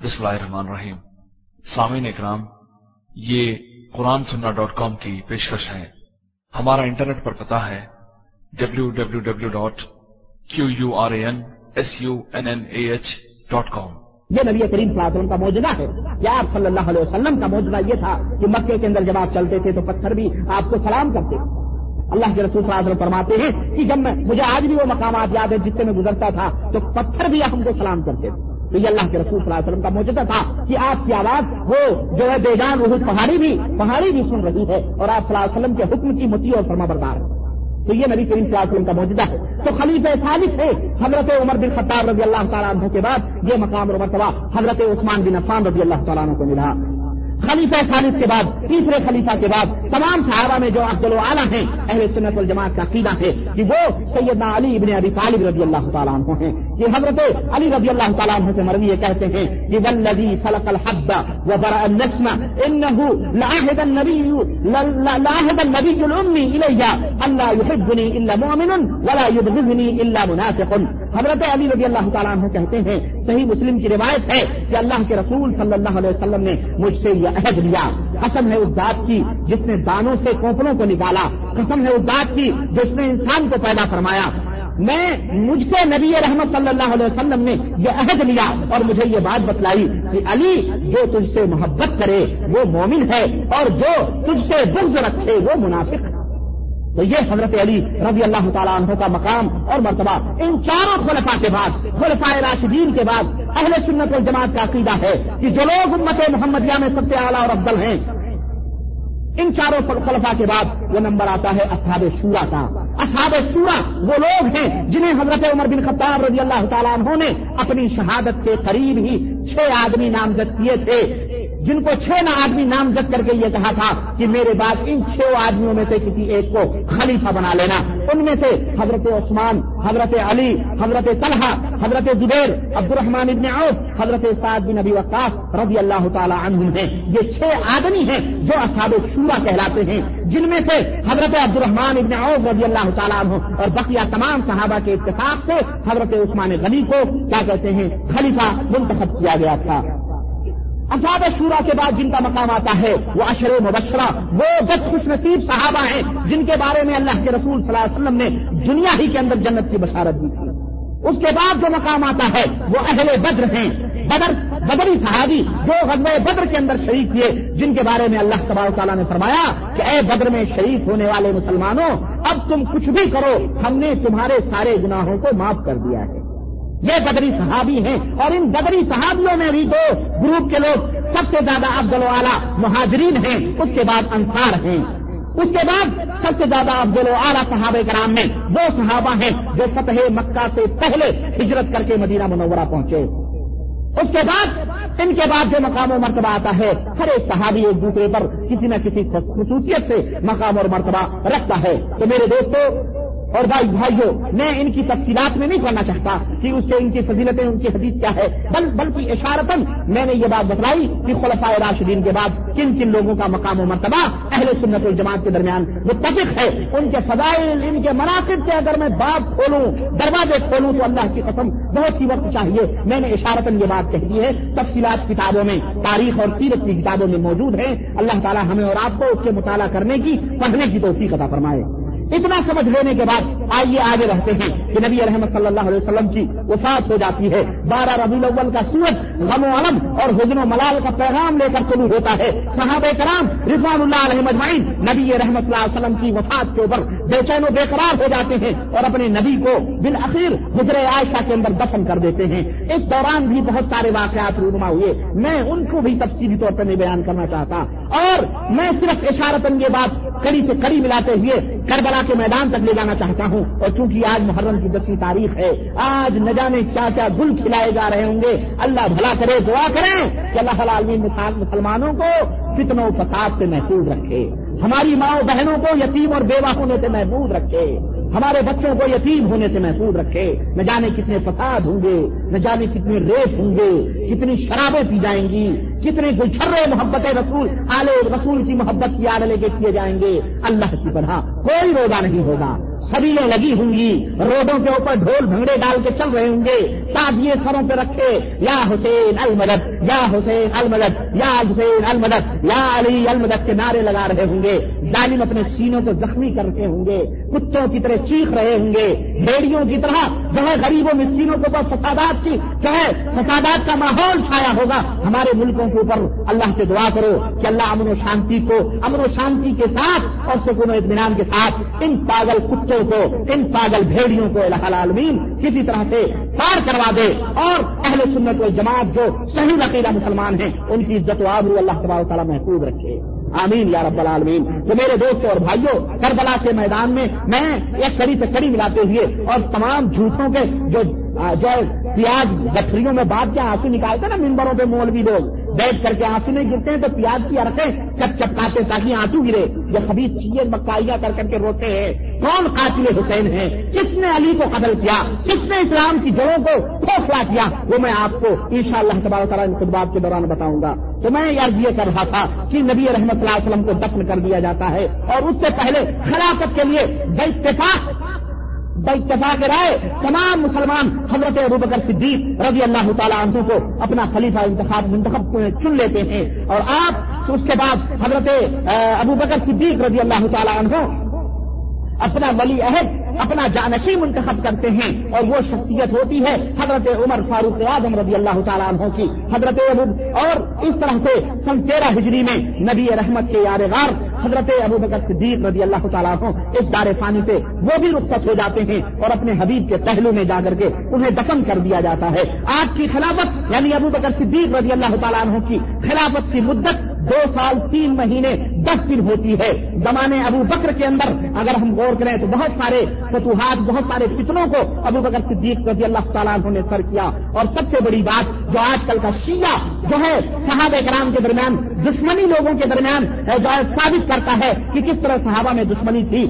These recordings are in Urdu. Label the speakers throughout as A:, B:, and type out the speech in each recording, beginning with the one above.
A: بسم اللہ الرحمن الرحیم۔ سامعین اکرام، یہ قرآن سننا ڈاٹ کام کی پیشکش ہے۔ ہمارا انٹرنیٹ پر پتا ہے W W W dot Q U R A N S U N N A H dot com
B: یہ نبی کریم صلی اللہ علیہ وسلم کا موجودہ ہے۔ کیا آپ صلی اللہ علیہ وسلم کا موجودہ یہ تھا کہ مکے کے اندر جب آپ چلتے تھے تو پتھر بھی آپ کو سلام کرتے۔ اللہ کے رسول صلی اللہ علیہ وسلم فرماتے ہیں کہ جب میں مجھے آج بھی وہ مقامات یاد ہے جس سے میں گزرتا تھا تو پتھر بھی ہم کو سلام کرتے۔ تھے تو یہ اللہ کے رسول صلی اللہ علیہ وسلم کا موجودہ تھا کہ آپ کی آواز وہ جو ہے بے جان، وہ پہاڑی بھی پہاڑی بھی سن رہی ہے اور آپ صلی اللہ علیہ وسلم کے حکم کی متی اور فرما بردار ہے تو یہ نبی کریم صلی اللہ علیہ وسلم کا موجودہ ہے۔ تو خلیفہ ثالث ہے حضرت عمر بن خطاب رضی اللہ تعالیٰ عنہ کے بعد یہ مقام اور مرتبہ حضرت عثمان بن عفان رضی اللہ تعالیٰ عنہ کو ملا۔ خلیفہ خالص کے بعد، تیسرے خلیفہ کے بعد، تمام صحابہ میں جو افضل اعلیٰ ہیں، اہل سنت الجماعت کا عقیدہ ہے کہ وہ سیدنا علی ابن ابی طالب رضی اللہ تعالیٰ عنہ ہیں۔ کہ حضرت علی رضی اللہ تعالیٰ عنہ سے مروی یہ کہتے ہیں کہ ولدی فلق الحب و برا النسم انه لاحد النبی لاحد النبی الامی الیہ اللہ يحبنی الا مؤمن ولا يبغضنی الا منافق۔ حضرت علی رضی اللہ تعالیٰ عنہ کہتے ہیں، صحیح مسلم کی روایت ہے کہ اللہ کے رسول صلی اللہ علیہ وسلم نے مجھ سے یہ عہد لیا۔ قسم ہے اس ذات کی جس نے دانوں سے کوپڑوں کو نکالا۔ قسم ہے اس ذات کی جس نے انسان کو پیدا فرمایا۔ میں، مجھ سے نبی رحمت صلی اللہ علیہ وسلم نے یہ عہد لیا اور مجھے یہ بات بتلائی کہ علی، جو تجھ سے محبت کرے، وہ مومن ہے اور جو تجھ سے بغض رکھے، وہ منافق ہے۔ تو یہ حضرت علی رضی اللہ تعالیٰ عنہ کا مقام اور مرتبہ ان چاروں خلفا کے بعد خلفا راشدین کے بعد اہل سنت والجماعت کا عقیدہ ہے کہ جو لوگ امت محمدیہ میں سب سے اعلیٰ اور افضل ہیں، ان چاروں خلفا کے بعد وہ نمبر آتا ہے اصحاب شورا کا۔ اصحاب شورا وہ لوگ ہیں جنہیں حضرت عمر بن خطاب رضی اللہ تعالیٰ عنہ نے اپنی شہادت کے قریب ہی چھ آدمی نامزد کیے تھے۔ جن کو چھ نہ آدمی نامزد کر کے یہ کہا تھا کہ میرے بعد ان چھ آدمیوں میں سے کسی ایک کو خلیفہ بنا لینا۔ ان میں سے حضرت عثمان، حضرت علی، حضرت طلحہ، حضرت زبیر عبد الرحمان ابن عوف، حضرت سعد بن نبی وقاص رضی اللہ تعالی عنہ ہیں۔ یہ چھ آدمی ہیں جو اصحاب شورا کہلاتے ہیں، جن میں سے حضرت عبد الرحمان ابن عوف رضی اللہ تعالیٰ عنہ اور بقیہ تمام صحابہ کے اتفاق سے حضرت عثمان غنی کو کیا کہتے ہیں، خلیفہ منتخب کیا گیا تھا۔ اصحاب شورا کے بعد جن کا مقام آتا ہے، وہ اشر مبشرہ، وہ دس خوش نصیب صحابہ ہیں، جن کے بارے میں اللہ کے رسول صلی اللہ علیہ وسلم نے دنیا ہی کے اندر جنت کی بشارت دی تھی۔ اس کے بعد جو مقام آتا ہے، وہ اہل بدر ہیں۔ بدر، بدری صحابی جو غزب بدر کے اندر شریک ہوئے جن کے بارے میں اللہ تبار تعالیٰ نے فرمایا کہ اے بدر میں شریک ہونے والے مسلمانوں، اب تم کچھ بھی کرو، ہم نے تمہارے سارے گناہوں کو معاف کر دیا ہے۔ یہ بدری صحابی ہیں اور ان بدری صحابیوں میں بھی دو گروپ کے لوگ سب سے زیادہ افضل والا مہاجرین ہیں، اس کے بعد انصار ہیں۔ اس کے بعد سب سے زیادہ افضل و اعلیٰ صحابہ کرام میں وہ صحابہ ہیں جو فتح مکہ سے پہلے ہجرت کر کے مدینہ منورہ پہنچے۔ اس کے بعد، ان کے بعد جو مقام و مرتبہ آتا ہے، ہر ایک صحابی ایک دوسرے پر کسی نہ کسی خصوصیت سے مقام اور مرتبہ رکھتا ہے۔ تو میرے دوستوں اور بھائی بھائیوں، میں ان کی تفصیلات میں نہیں کرنا چاہتا کہ اس سے ان کی فضیلتیں، ان کی حدیث کیا ہے۔ بل بلکہ اشارتن میں نے یہ بات بتلائی کہ خلفاء راشدین کے بعد کن کن لوگوں کا مقام و مرتبہ اہل سنت الجماعت کے درمیان متفق ہے۔ ان کے فضائل، ان کے مناسب سے اگر میں بات کھولوں، دروازے کھولوں تو اللہ کی قسم بہت ہی وقت چاہیے۔ میں نے اشارتن یہ بات کہہ دی ہے، تفصیلات کتابوں میں، تاریخ اور سیرت کی کتابوں میں موجود ہیں۔ اللہ تعالیٰ ہمیں اور آپ کو اس کے مطالعہ کرنے کی، پڑھنے کی توفیق عطا فرمائے۔ اتنا سمجھ لینے کے بعد آئیے آگے رہتے ہیں کہ نبی رحمت صلی اللہ علیہ وسلم کی وفات ہو جاتی ہے۔ بارہ ربی الاول کا سورج غم و علم اور حزن و ملال کا پیغام لے کر شروع ہوتا ہے۔ صحابہ کرام رضوان اللہ علیہ مجمعین نبی رحمت صلی اللہ علیہ وسلم کی وفات کے اوپر بے چین و بے قرار ہو جاتے ہیں اور اپنے نبی کو بالآخر حجر عائشہ کے اندر دفن کر دیتے ہیں۔ اس دوران بھی بہت سارے واقعات رونما ہوئے۔ میں ان کو بھی تفصیلی طور پر نہیں بیان کرنا چاہتا اور میں صرف اشارتن یہ بات کڑی سے کڑی ملاتے ہوئے کربلا کے میدان تک لے جانا چاہتا ہوں۔ اور چونکہ آج محرم کی دسویں تاریخ ہے، آج نہ جانے کیا کیا گل کھلائے جا رہے ہوں گے۔ اللہ بھلا کرے، دعا کریں کہ اللہ عالمین مسلمانوں کو فتن و فساد سے محفوظ رکھے۔ ہماری ماؤں بہنوں کو یتیم اور بیوہ ہونے سے محفوظ رکھے۔ ہمارے بچوں کو یتیم ہونے سے محفوظ رکھے۔ نہ جانے کتنے فساد ہوں گے، نہ جانے کتنے ریپ ہوں گے، کتنی شرابیں پی جائیں گی، کتنے گلچھرے محبت رسول آلے رسول کی محبت کی آڑ لے کے کیے جائیں گے۔ اللہ کی طرح کوئی روزہ نہیں ہوگا۔ سبیلیں لگی ہوں گی، روڈوں کے اوپر ڈھول بھنگڑے ڈال کے چل رہے ہوں گے۔ تازیے سروں پہ رکھے، یا حسین المدد، یا حسین المدد، یا حسین المدد، یا علی المدد کے نعرے لگا رہے ہوں گے۔ ظالم اپنے سینوں کو زخمی کر رہے ہوں گے۔ کتوں کی طرح چیخ رہے ہوں گے۔ بھیڑیوں کی طرح جو ہے غریبوں، مسکینوں کے اوپر فسادات کی، جو ہے فسادات کا ماحول چھایا ہوگا۔ ہمارے ملکوں کے اوپر اللہ سے دعا کرو کہ اللہ امن و شانتی کو، امن و شانتی کے ساتھ اور سکون و اطمینان کے ساتھ ان پاگل کتوں کو، ان پاگل بھیڑیوں کو الہ العالمین کسی طرح سے پار کروا دے اور اہل سنت و جماعت جو صحیح عقیدہ مسلمان ہیں، ان کی عزت و آبرو اللہ تبار تعالیٰ محفوظ رکھے۔ آمین یا رب العالمین۔ تو میرے دوست اور بھائیوں کربلا کے میدان میں میں ایک کڑی سے کڑی ملاتے ہوئے اور تمام جھوٹوں کے جو جو پیاز گٹھریوں میں بات کیا آنسو نکالتے نا ممبروں پہ مولوی لوگ، بیٹھ کر کے آنسو نہیں گرتے ہیں تو پیاز کی عرقیں چپ چپکاتے تاکہ آنسو گرے۔ یہ خبیز چیزیں مکائیاں کر کر کے روتے ہیں۔ کون قاتل حسین ہے؟ کس نے علی کو قتل کیا؟ کس نے اسلام کی جڑوں کو کھوکھلا کیا؟ وہ میں آپ کو ان شاء اللہ تبار تعالیٰ ان خطبات کے دوران بتاؤں گا۔ تو میں یار یہ کر رہا تھا کہ نبی رحمت اللہ علیہ وسلم کو دفن کر دیا جاتا ہے اور اس سے پہلے خلافت کے لیے بے اتفاق اتفاق رائے تمام مسلمان حضرت ابو بکر صدیق رضی اللہ تعالیٰ عنہ کو اپنا خلیفہ انتخاب، منتخب چن لیتے ہیں۔ اور آپ اس کے بعد حضرت ابو بکر صدیق رضی اللہ تعالیٰ عنہ اپنا ولی عہد، اپنا جانشی منتخب کرتے ہیں۔ اور وہ شخصیت ہوتی ہے حضرت عمر فاروق اعظم رضی اللہ تعالیٰ عنہ کی۔ حضرت ابو اور اس طرح سے سن تیرہ ہجری میں نبی رحمت کے یار غار حضرت ابو بکر صدیق رضی اللہ تعالیٰ عنہ اس دار فانی سے وہ بھی رخصت ہو جاتے ہیں اور اپنے حبیب کے پہلو میں جا کر کے انہیں دفن کر دیا جاتا ہے۔ آج کی خلافت یعنی ابو بکر صدیق رضی اللہ تعالیٰ عنہ کی خلافت کی مدت دو سال تین مہینے دس دن ہوتی ہے۔ زمانے ابو بکر کے اندر اگر ہم غور کریں تو بہت سارے فتوحات، بہت سارے فتنوں کو ابو بکر صدیق رضی اللہ تعالیٰ عنہ نے سر کیا۔ اور سب سے بڑی بات جو آج کل کا شیعہ جو ہے صحابہ کرام کے درمیان، دشمنی لوگوں کے درمیان جو ثابت کرتا ہے کہ کس طرح صحابہ میں دشمنی تھی۔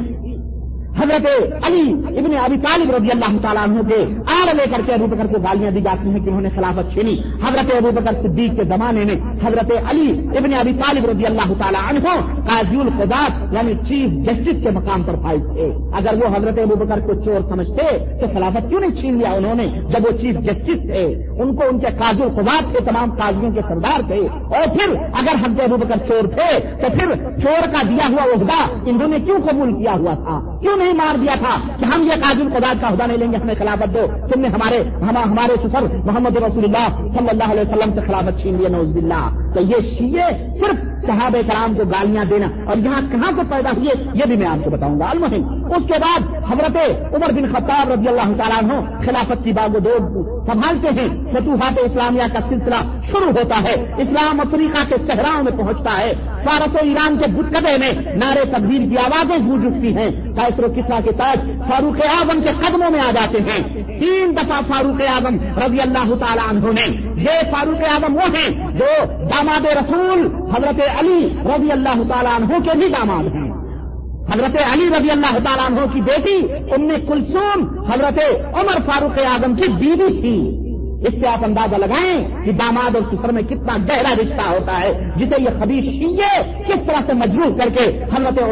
B: حضرت علی ابن ابی طالب رضی اللہ تعالیٰ عنہ کے آڑ لے کر کے ابو بکر کو گالیاں دی جاتی ہیں کہ انہوں نے خلافت چھینی۔ حضرت ابو بکر صدیق کے زمانے میں حضرت علی ابن ابی طالب رضی اللہ تعالیٰ عنہ قاضی القدات یعنی چیف جسٹس کے مقام پر فائز تھے۔ اگر وہ حضرت ابو بکر کو چور سمجھتے تو خلافت کیوں نہیں چھین لیا انہوں نے؟ جب وہ چیف جسٹس تھے، ان کو ان کے قاضی القدات کے تمام قاضیوں کے سردار تھے۔ اور پھر اگر حضرت ابو بکر چور تھے تو پھر چور کا دیا ہوا عہدہ انہوں نے کیوں قبول کیا ہوا تھا؟ کیوں نہیں مار دیا تھا کہ ہم یہ قاضی قداد کا عہدہ نہیں لیں گے، ہمیں خلافت دو۔ تم نے ہمارے ہمارے سفر محمد رسول اللہ صلی اللہ علیہ وسلم سے خلافت چھین لیا نوز اللہ تو یہ شیعے صرف صحابہ کرام کو گالیاں دینا اور یہاں کہاں سے پیدا ہوئے، یہ بھی میں آپ کو بتاؤں گا۔ المہم اس کے بعد حضرت عمر بن خطاب رضی اللہ تعالیٰ عنہ خلافت کی باغ و دو سنبھالتے ہیں۔ فتوحات اسلامیہ کا سلسلہ شروع ہوتا ہے۔ اسلام افریقہ کے صحراؤں میں پہنچتا ہے۔ فارس و ایران کے بتکدے میں نعرے تبدیل کی آوازیں گونج اٹھتی ہیں۔ فیصر و کسرا کے تاج فاروق اعظم کے قدموں میں آ جاتے ہیں۔ تین دفعہ فاروق اعظم رضی اللہ تعالیٰ عنہ نے یہ فاروق اعظم وہ ہیں جو داماد رسول حضرت علی رضی اللہ تعالیٰ عنہ کے بھی داماد ہیں۔ حضرت علی رضی اللہ تعالیٰ عنہ کی بیٹی ام کلثوم، حضرت عمر فاروق اعظم کی بیوی تھی۔ اس سے آپ اندازہ لگائیں کہ داماد اور سفر میں کتنا گہرا رشتہ ہوتا ہے، جسے یہ خبیص شیے کس طرح سے مجبور کر کے حضرت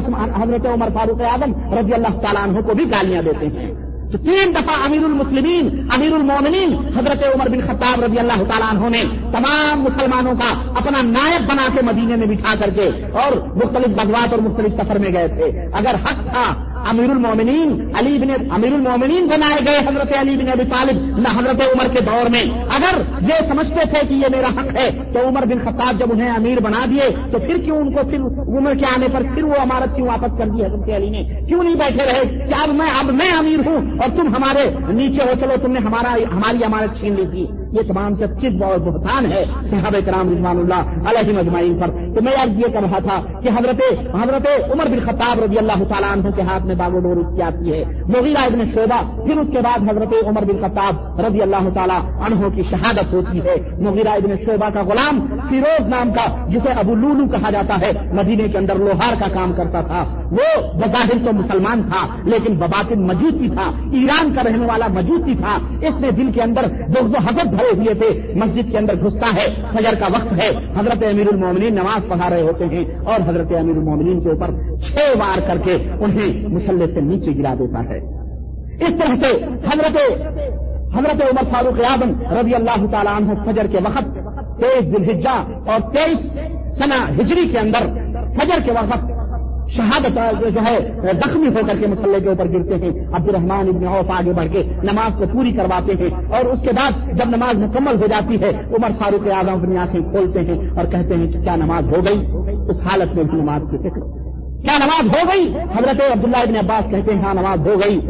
B: حضرت عمر فاروق اعظم رضی اللہ تعالیٰ عنہ کو بھی گالیاں دیتے ہیں۔ تو تین دفعہ امیر المسلمین، امیر المومنین، حضرت عمر بن خطاب رضی اللہ تعالیٰ عنہ نے تمام مسلمانوں کا اپنا نائب بنا کے مدینے میں بٹھا کر کے اور مختلف بدوات اور مختلف سفر میں گئے تھے۔ اگر حق تھا امیر المومنین علی بن امیر المومنین بنائے گئے حضرت علی بن ابی طالب نہ حضرت عمر کے دور میں۔ اگر یہ سمجھتے تھے کہ یہ میرا حق ہے تو عمر بن خطاب جب انہیں امیر بنا دیے تو پھر کیوں ان کو پھر عمر کے آنے پر پھر وہ عمارت کیوں واپس کر دی حضرت علی نے؟ کیوں نہیں بیٹھے رہے؟ کہ اب میں اب میں امیر ہوں اور تم ہمارے نیچے ہو، چلو تم نے ہمارا ہماری عمارت چھین لی تھی۔ یہ تمام سے کس اور بہتان ہے صحاب کرام رضوان اللہ علیہ مجمعین پر تو میں آج یہ کر رہا تھا کہ حضرت حضرت عمر بن خطاب رضی اللہ تعالیٰ عنہ کے ہاتھ میں باغ ڈور کی آتی ہے، مغیرہ ابن شعبہ، پھر اس کے بعد حضرت عمر بن خطاب رضی اللہ تعالیٰ عنہ کی شہادت ہوتی ہے۔ مغیرہ ابن شعبہ کا غلام فیروز نام کا، جسے ابو لولو کہا جاتا ہے، مدینے کے اندر لوہار کا کام کرتا تھا۔ وہ بظاہر تو مسلمان تھا، لیکن بباطن مجوسی تھا، ایران کا رہنے والا مجوسی تھا۔ اس نے دل کے اندر جو حضرت بھرے ہوئے تھے۔ مسجد کے اندر گھستا ہے، فجر کا وقت ہے۔ حضرت امیر المومنین نماز پڑھا رہے ہوتے ہیں اور حضرت امیر المومنین کے اوپر چھ بار کر کے انہیں مسلح سے نیچے گرا دیتا ہے۔ اس طرح سے حضرت حضرت عمر فاروق اعظم رضی اللہ تعالیٰ عنہ فجر کے وقت تیئیس ذلحجہ اور تیئیس سنا ہجری کے اندر فجر کے وقت شہادت جو ہے، زخمی ہو کر کے مسلح کے اوپر گرتے ہیں۔ عبد الرحمان ابن عوف آگے بڑھ کے نماز کو پوری کرواتے ہیں اور اس کے بعد جب نماز مکمل ہو جاتی ہے، عمر فاروق اعظم اپنی آنکھیں کھولتے ہیں اور کہتے ہیں کہ کیا نماز ہو گئی؟ اس حالت میں بھی نماز کی فکر۔ کیا نماز ہو گئی؟ حضرت عبداللہ ابن عباس کہتے ہیں ہاں نماز ہو گئی۔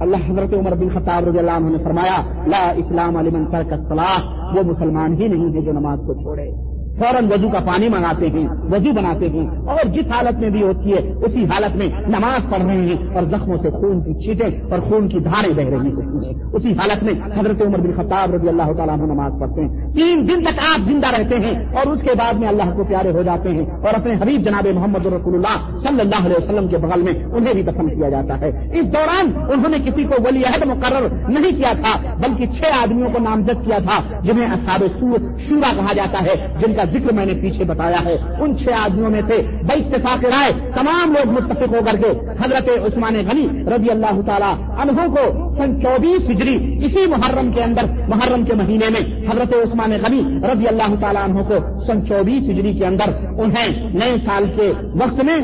B: اللہ حضرت عمر بن خطاب رضی اللہ عنہ نے فرمایا، لا اسلام علی من ترک الصلاح وہ مسلمان ہی نہیں ہے جو نماز کو چھوڑے۔ فوراً وضو کا پانی منگاتے ہیں، وضو بناتے ہیں اور جس حالت میں بھی ہوتی ہے، اسی حالت میں نماز پڑھ رہے ہیں اور زخموں سے خون کی چھیٹیں اور خون کی دھاریں بہ رہی ہوتی ہیں۔ اسی حالت میں حضرت عمر بن خطاب رضی اللہ تعالیٰ عنہ نماز پڑھتے ہیں۔ تین دن تک آپ زندہ رہتے ہیں اور اس کے بعد میں اللہ کو پیارے ہو جاتے ہیں اور اپنے حبیب جناب محمد رسول اللہ صلی اللہ علیہ وسلم کے بغل میں انہیں بھی پسند کیا جاتا ہے۔ اس دوران انہوں نے کسی کو ولی عہد مقرر نہیں کیا تھا، بلکہ چھ آدمیوں کو نامزد کیا تھا، جنہیں اصحاب شورا کہا جاتا ہے، جن کا ذکر میں نے پیچھے بتایا ہے، ان چھ آدمیوں میں سے بے اتفاق رائے تمام لوگ متفق ہو کر کے حضرت عثمان غنی رضی اللہ تعالیٰ انہوں کو سن چوبیس ہجری اسی محرم کے اندر، محرم کے مہینے میں حضرت عثمان غنی رضی اللہ تعالیٰ عنہ کو سن چوبیس ہجری کے اندر انہیں نئے سال کے وقت میں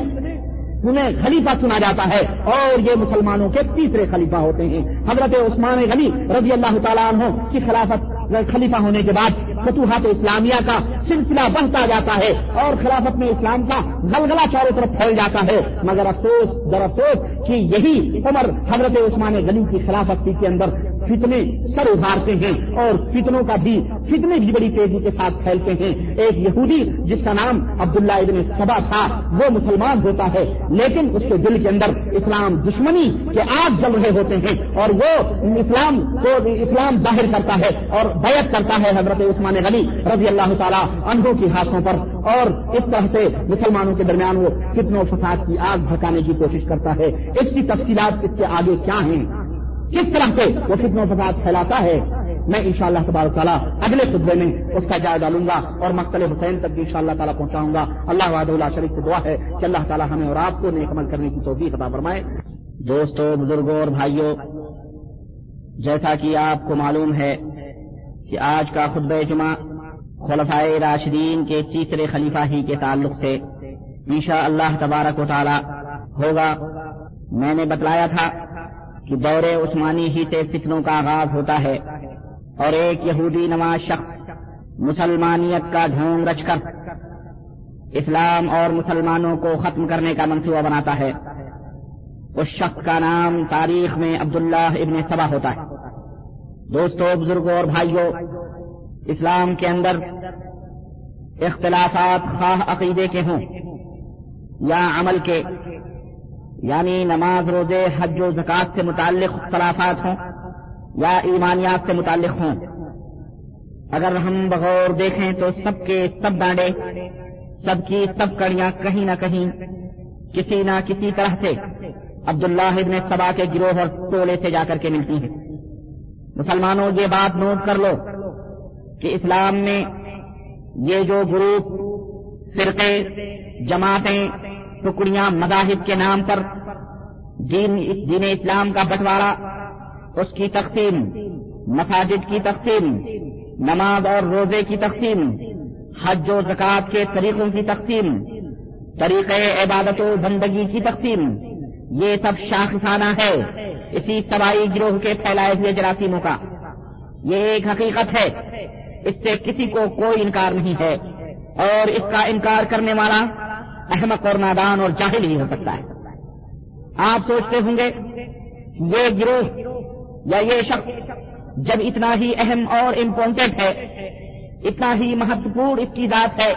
B: انہیں خلیفہ چنا جاتا ہے اور یہ مسلمانوں کے تیسرے خلیفہ ہوتے ہیں۔ حضرت عثمان غنی رضی اللہ تعالیٰ عنہ کی خلافت خلیفہ ہونے کے بعد فتوحات اسلامیہ کا سلسلہ بڑھتا جاتا ہے اور خلافت میں اسلام کا غلغلہ چاروں طرف پھیل جاتا ہے۔ مگر افسوس، در افسوس کہ یہی عمر حضرت عثمان غنی کی خلافت کے اندر فتنے سر ابھارتے ہیں اور فتنوں کا بھی فتنے بھی بڑی تیزی کے ساتھ پھیلتے ہیں۔ ایک یہودی جس کا نام عبداللہ ابن سبا تھا، وہ مسلمان ہوتا ہے، لیکن اس کے دل کے اندر اسلام دشمنی کے آگ جل رہے ہوتے ہیں اور وہ اسلام کو اسلام ظاہر کرتا ہے اور بیعت کرتا ہے حضرت عثمان غنی رضی اللہ تعالیٰ انہوں کی ہاتھوں پر اور اس طرح سے مسلمانوں کے درمیان وہ فتن و فساد کی آگ بھکانے کی کوشش کرتا ہے۔ اس کی تفصیلات اس کے آگے کیا ہیں؟ کس طرح سے وہ فتن و فساد پھیلاتا ہے۔ میں ان شاء اللہ تبارک تعالیٰ اگلے خطبے میں اس کا جائزہ لوں گا اور مقتل حسین تک بھی ان شاء اللہ تعالیٰ پہنچاؤں گا۔ اللہ واد اللہ شریف سے دعا ہے کہ اللہ تعالیٰ ہمیں اور آپ کو نیک عمل کرنے کی توفیق عطا فرمائے۔ دوستو بزرگوں اور بھائیوں جیسا کہ آپ کو معلوم ہے کہ آج کا خطبہ جمعہ خلفائے راشدین کے تیسرے خلیفہ ہی کے تعلق سے انشاء اللہ تبارک و تعالی ہوگا۔ میں نے بتلایا تھا کہ دور عثمانی ہی سے فتنوں کا آغاز ہوتا ہے اور ایک یہودی نواز شخص مسلمانیت کا ڈھونگ رچ کر اسلام اور مسلمانوں کو ختم کرنے کا منصوبہ بناتا ہے۔ اس شخص کا نام تاریخ میں عبداللہ ابن سبا ہوتا ہے۔ دوستو بزرگوں اور بھائیوں اسلام کے اندر اختلافات خواہ عقیدے کے ہوں یا عمل کے یعنی نماز، روزے، حج و زکات سے متعلق اختلافات ہوں یا ایمانیات سے متعلق ہوں۔ اگر ہم بغور دیکھیں تو سب کے سب ڈانڈے، سب کی سب کڑیاں کہیں نہ کہیں کسی نہ کسی طرح سے عبداللہ ابن سبا کے گروہ اور ٹولے سے جا کر کے ملتی ہیں۔ مسلمانوں، یہ بات نوٹ کر لو کہ اسلام میں یہ جو گروپ، فرقے، جماعتیں ٹکڑیاں مذاہب کے نام پر، دین دین اسلام کا بٹوارا اس کی تقسیم، مساجد کی تقسیم، نماز اور روزے کی تقسیم، حج و زکات کے طریقوں کی تقسیم طریقے عبادت و بندگی کی تقسیم، یہ سب شاخسانہ ہے۔ اسی سوائی گروہ کے پھیلائے ہوئے جراثیموں کا۔ یہ ایک حقیقت ہے۔ اس سے کسی کو کوئی انکار نہیں ہے۔ اور اس کا انکار کرنے والا احمق اور نادان اور جاہل ہی ہو سکتا ہے۔ آپ سوچتے ہوں گے، یہ گروہ یا یہ شخص جب اتنا ہی اہم اور امپورٹنٹ ہے، اتنا ہی مہتوپورن اس کی ذات ہے،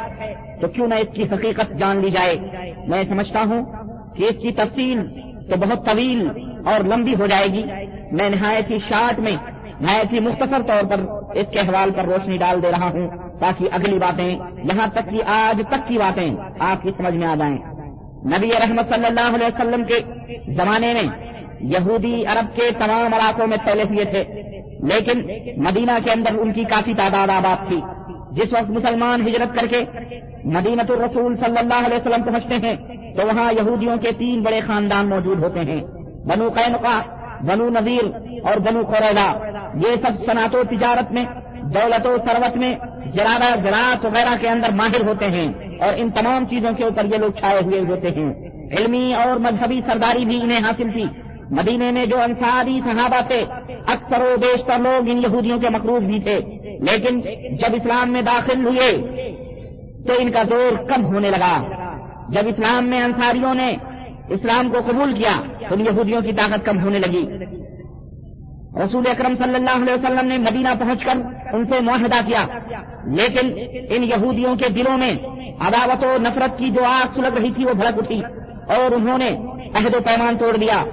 B: تو کیوں نہ اس کی حقیقت جان لی جائے۔ میں سمجھتا ہوں کہ اس کی تفصیل تو بہت طویل اور لمبی ہو جائے گی۔ میں نہایت ہی شارٹ میں نہایت ہی مختصر طور پر اس کے حوال پر روشنی ڈال دے رہا ہوں تاکہ اگلی باتیں، یہاں تک کہ آج تک کی باتیں آپ کی سمجھ میں آ جائیں۔ نبی رحمت صلی اللہ علیہ وسلم کے زمانے میں یہودی عرب کے تمام علاقوں میں پھیلے ہوئے تھے، لیکن مدینہ کے اندر ان کی کافی تعداد آباد تھی۔ جس وقت مسلمان ہجرت کر کے مدینت الرسول صلی اللہ علیہ وسلم پہنچتے ہیں، تو وہاں یہودیوں کے تین بڑے خاندان موجود ہوتے ہیں۔ بنو قینقا بنو نذیر اور بنو قریلا یہ سب صنعت و تجارت میں، دولت و سروت میں جرارہ زراعت وغیرہ کے اندر ماہر ہوتے ہیں اور ان تمام چیزوں کے اوپر یہ لوگ چھائے ہوئے ہوتے ہیں۔ علمی اور مذہبی سرداری بھی انہیں حاصل تھی۔ مدینے میں جو انصاری صحابہ تھے، اکثر و بیشتر لوگ ان یہودیوں کے مقروض بھی تھے۔ لیکن جب اسلام میں داخل ہوئے، تو ان کا زور کم ہونے لگا۔ جب اسلام میں انصاریوں نے اسلام کو قبول کیا، تو ان یہودیوں کی طاقت کم ہونے لگی۔ رسول اکرم صلی اللہ علیہ وسلم نے مدینہ پہنچ کر ان سے معاہدہ کیا۔ لیکن ان یہودیوں کے دلوں میں عداوت و نفرت کی جو آگ سلگ رہی تھی وہ بھڑک اٹھی اور انہوں نے عہد و پیمان توڑ دیا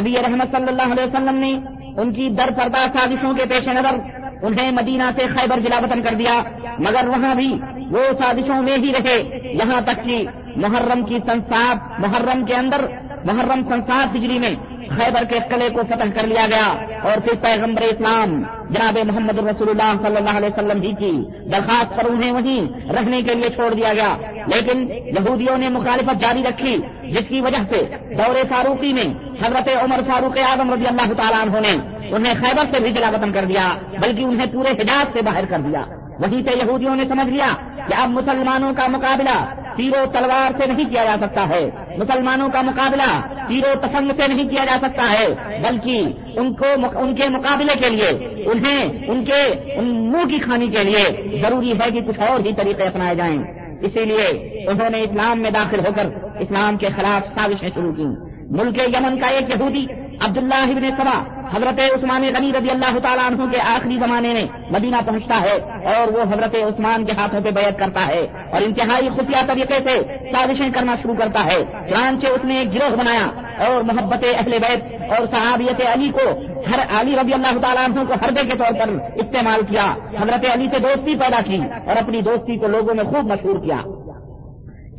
B: نبی رحمت صلی اللہ علیہ وسلم نے ان کی در پردہ سازشوں کے پیش نظر انہیں مدینہ سے خیبر جلا وطن کر دیا۔ مگر وہاں بھی وہ سازشوں میں ہی رہے۔ یہاں تک کہ محرم کی سنسات محرم کے اندر محرم سنسات ہجری میں خیبر کے قلعے کو فتح کر لیا گیا اور پھر پیغمبر اسلام جناب محمد رسول اللہ صلی اللہ علیہ وسلم جی کی۔ درخواست پر انہیں وہیں رہنے کے لیے چھوڑ دیا گیا۔ لیکن یہودیوں نے مخالفت جاری رکھی، جس کی وجہ سے دور فاروقی میں حضرت عمر فاروق اعظم رضی اللہ تعالیٰ عنہ نے انہیں خیبر سے بھی جلا وطن کر دیا، بلکہ انہیں پورے حجاز سے باہر کر دیا۔ وہیں سے یہودیوں نے سمجھ لیا کہ اب مسلمانوں کا مقابلہ تیر و تلوار سے نہیں کیا جا سکتا ہے۔ مسلمانوں کا مقابلہ تیر و سے نہیں کیا جا سکتا ہے، بلکہ ان کو ان کے مقابلے کے لیے، انہیں، ان کے، ان منہ کی کھانی کے لیے ضروری ہے کہ کچھ اور ہی طریقے اپنائے جائیں۔ اسی لیے انہوں نے اسلام میں داخل ہو کر اسلام کے خلاف سازشیں شروع کی۔ ملک یمن کا ایک یہودی، عبداللہ ابن سبا حضرت عثمان غنی رضی اللہ تعالیٰ عنہ کے آخری زمانے میں مدینہ پہنچتا ہے اور وہ حضرت عثمان کے ہاتھوں پہ بیعت کرتا ہے اور انتہائی خفیہ طریقے سے سازشیں کرنا شروع کرتا ہے۔ چانچہ اس نے ایک گروہ بنایا اور محبت اہل بیت اور صحابیت علی کو ہر علی رضی اللہ تعالیٰ عنہ کو حربے کے طور پر استعمال کیا۔ حضرت علی سے دوستی پیدا کی اور اپنی دوستی کو لوگوں میں خوب مشہور کیا۔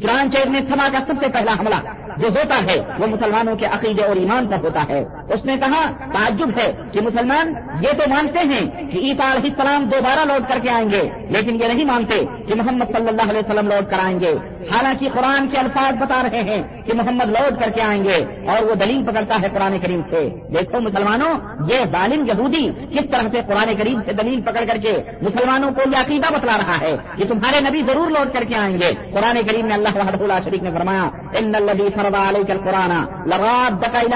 B: چانچہ نے سما کا سب سے پہلا حملہ جو ہوتا ہے وہ مسلمانوں کے عقیدے اور ایمان پر ہوتا ہے۔ اس نے کہا، تعجب ہے کہ مسلمان یہ تو مانتے ہیں کہ عیسیٰ علیہ السلام دوبارہ لوٹ کر کے آئیں گے، لیکن یہ نہیں مانتے کہ محمد صلی اللہ علیہ وسلم لوٹ کر آئیں گے۔ حالانکہ قرآن کے الفاظ بتا رہے ہیں کہ محمد لوٹ کر کے آئیں گے اور وہ دلیل پکڑتا ہے قرآن کریم سے۔ دیکھو مسلمانوں، یہ ظالم یہودی کس طرح سے قرآن کریم سے دلیل پکڑ کر کے مسلمانوں کو یہ عقیدہ بتلا رہا ہے کہ تمہارے نبی ضرور لوٹ کر کے آئیں گے۔ قرآن کریم نے اللہ وحدہ اللہ شریف نے فرمایا، ان قرآن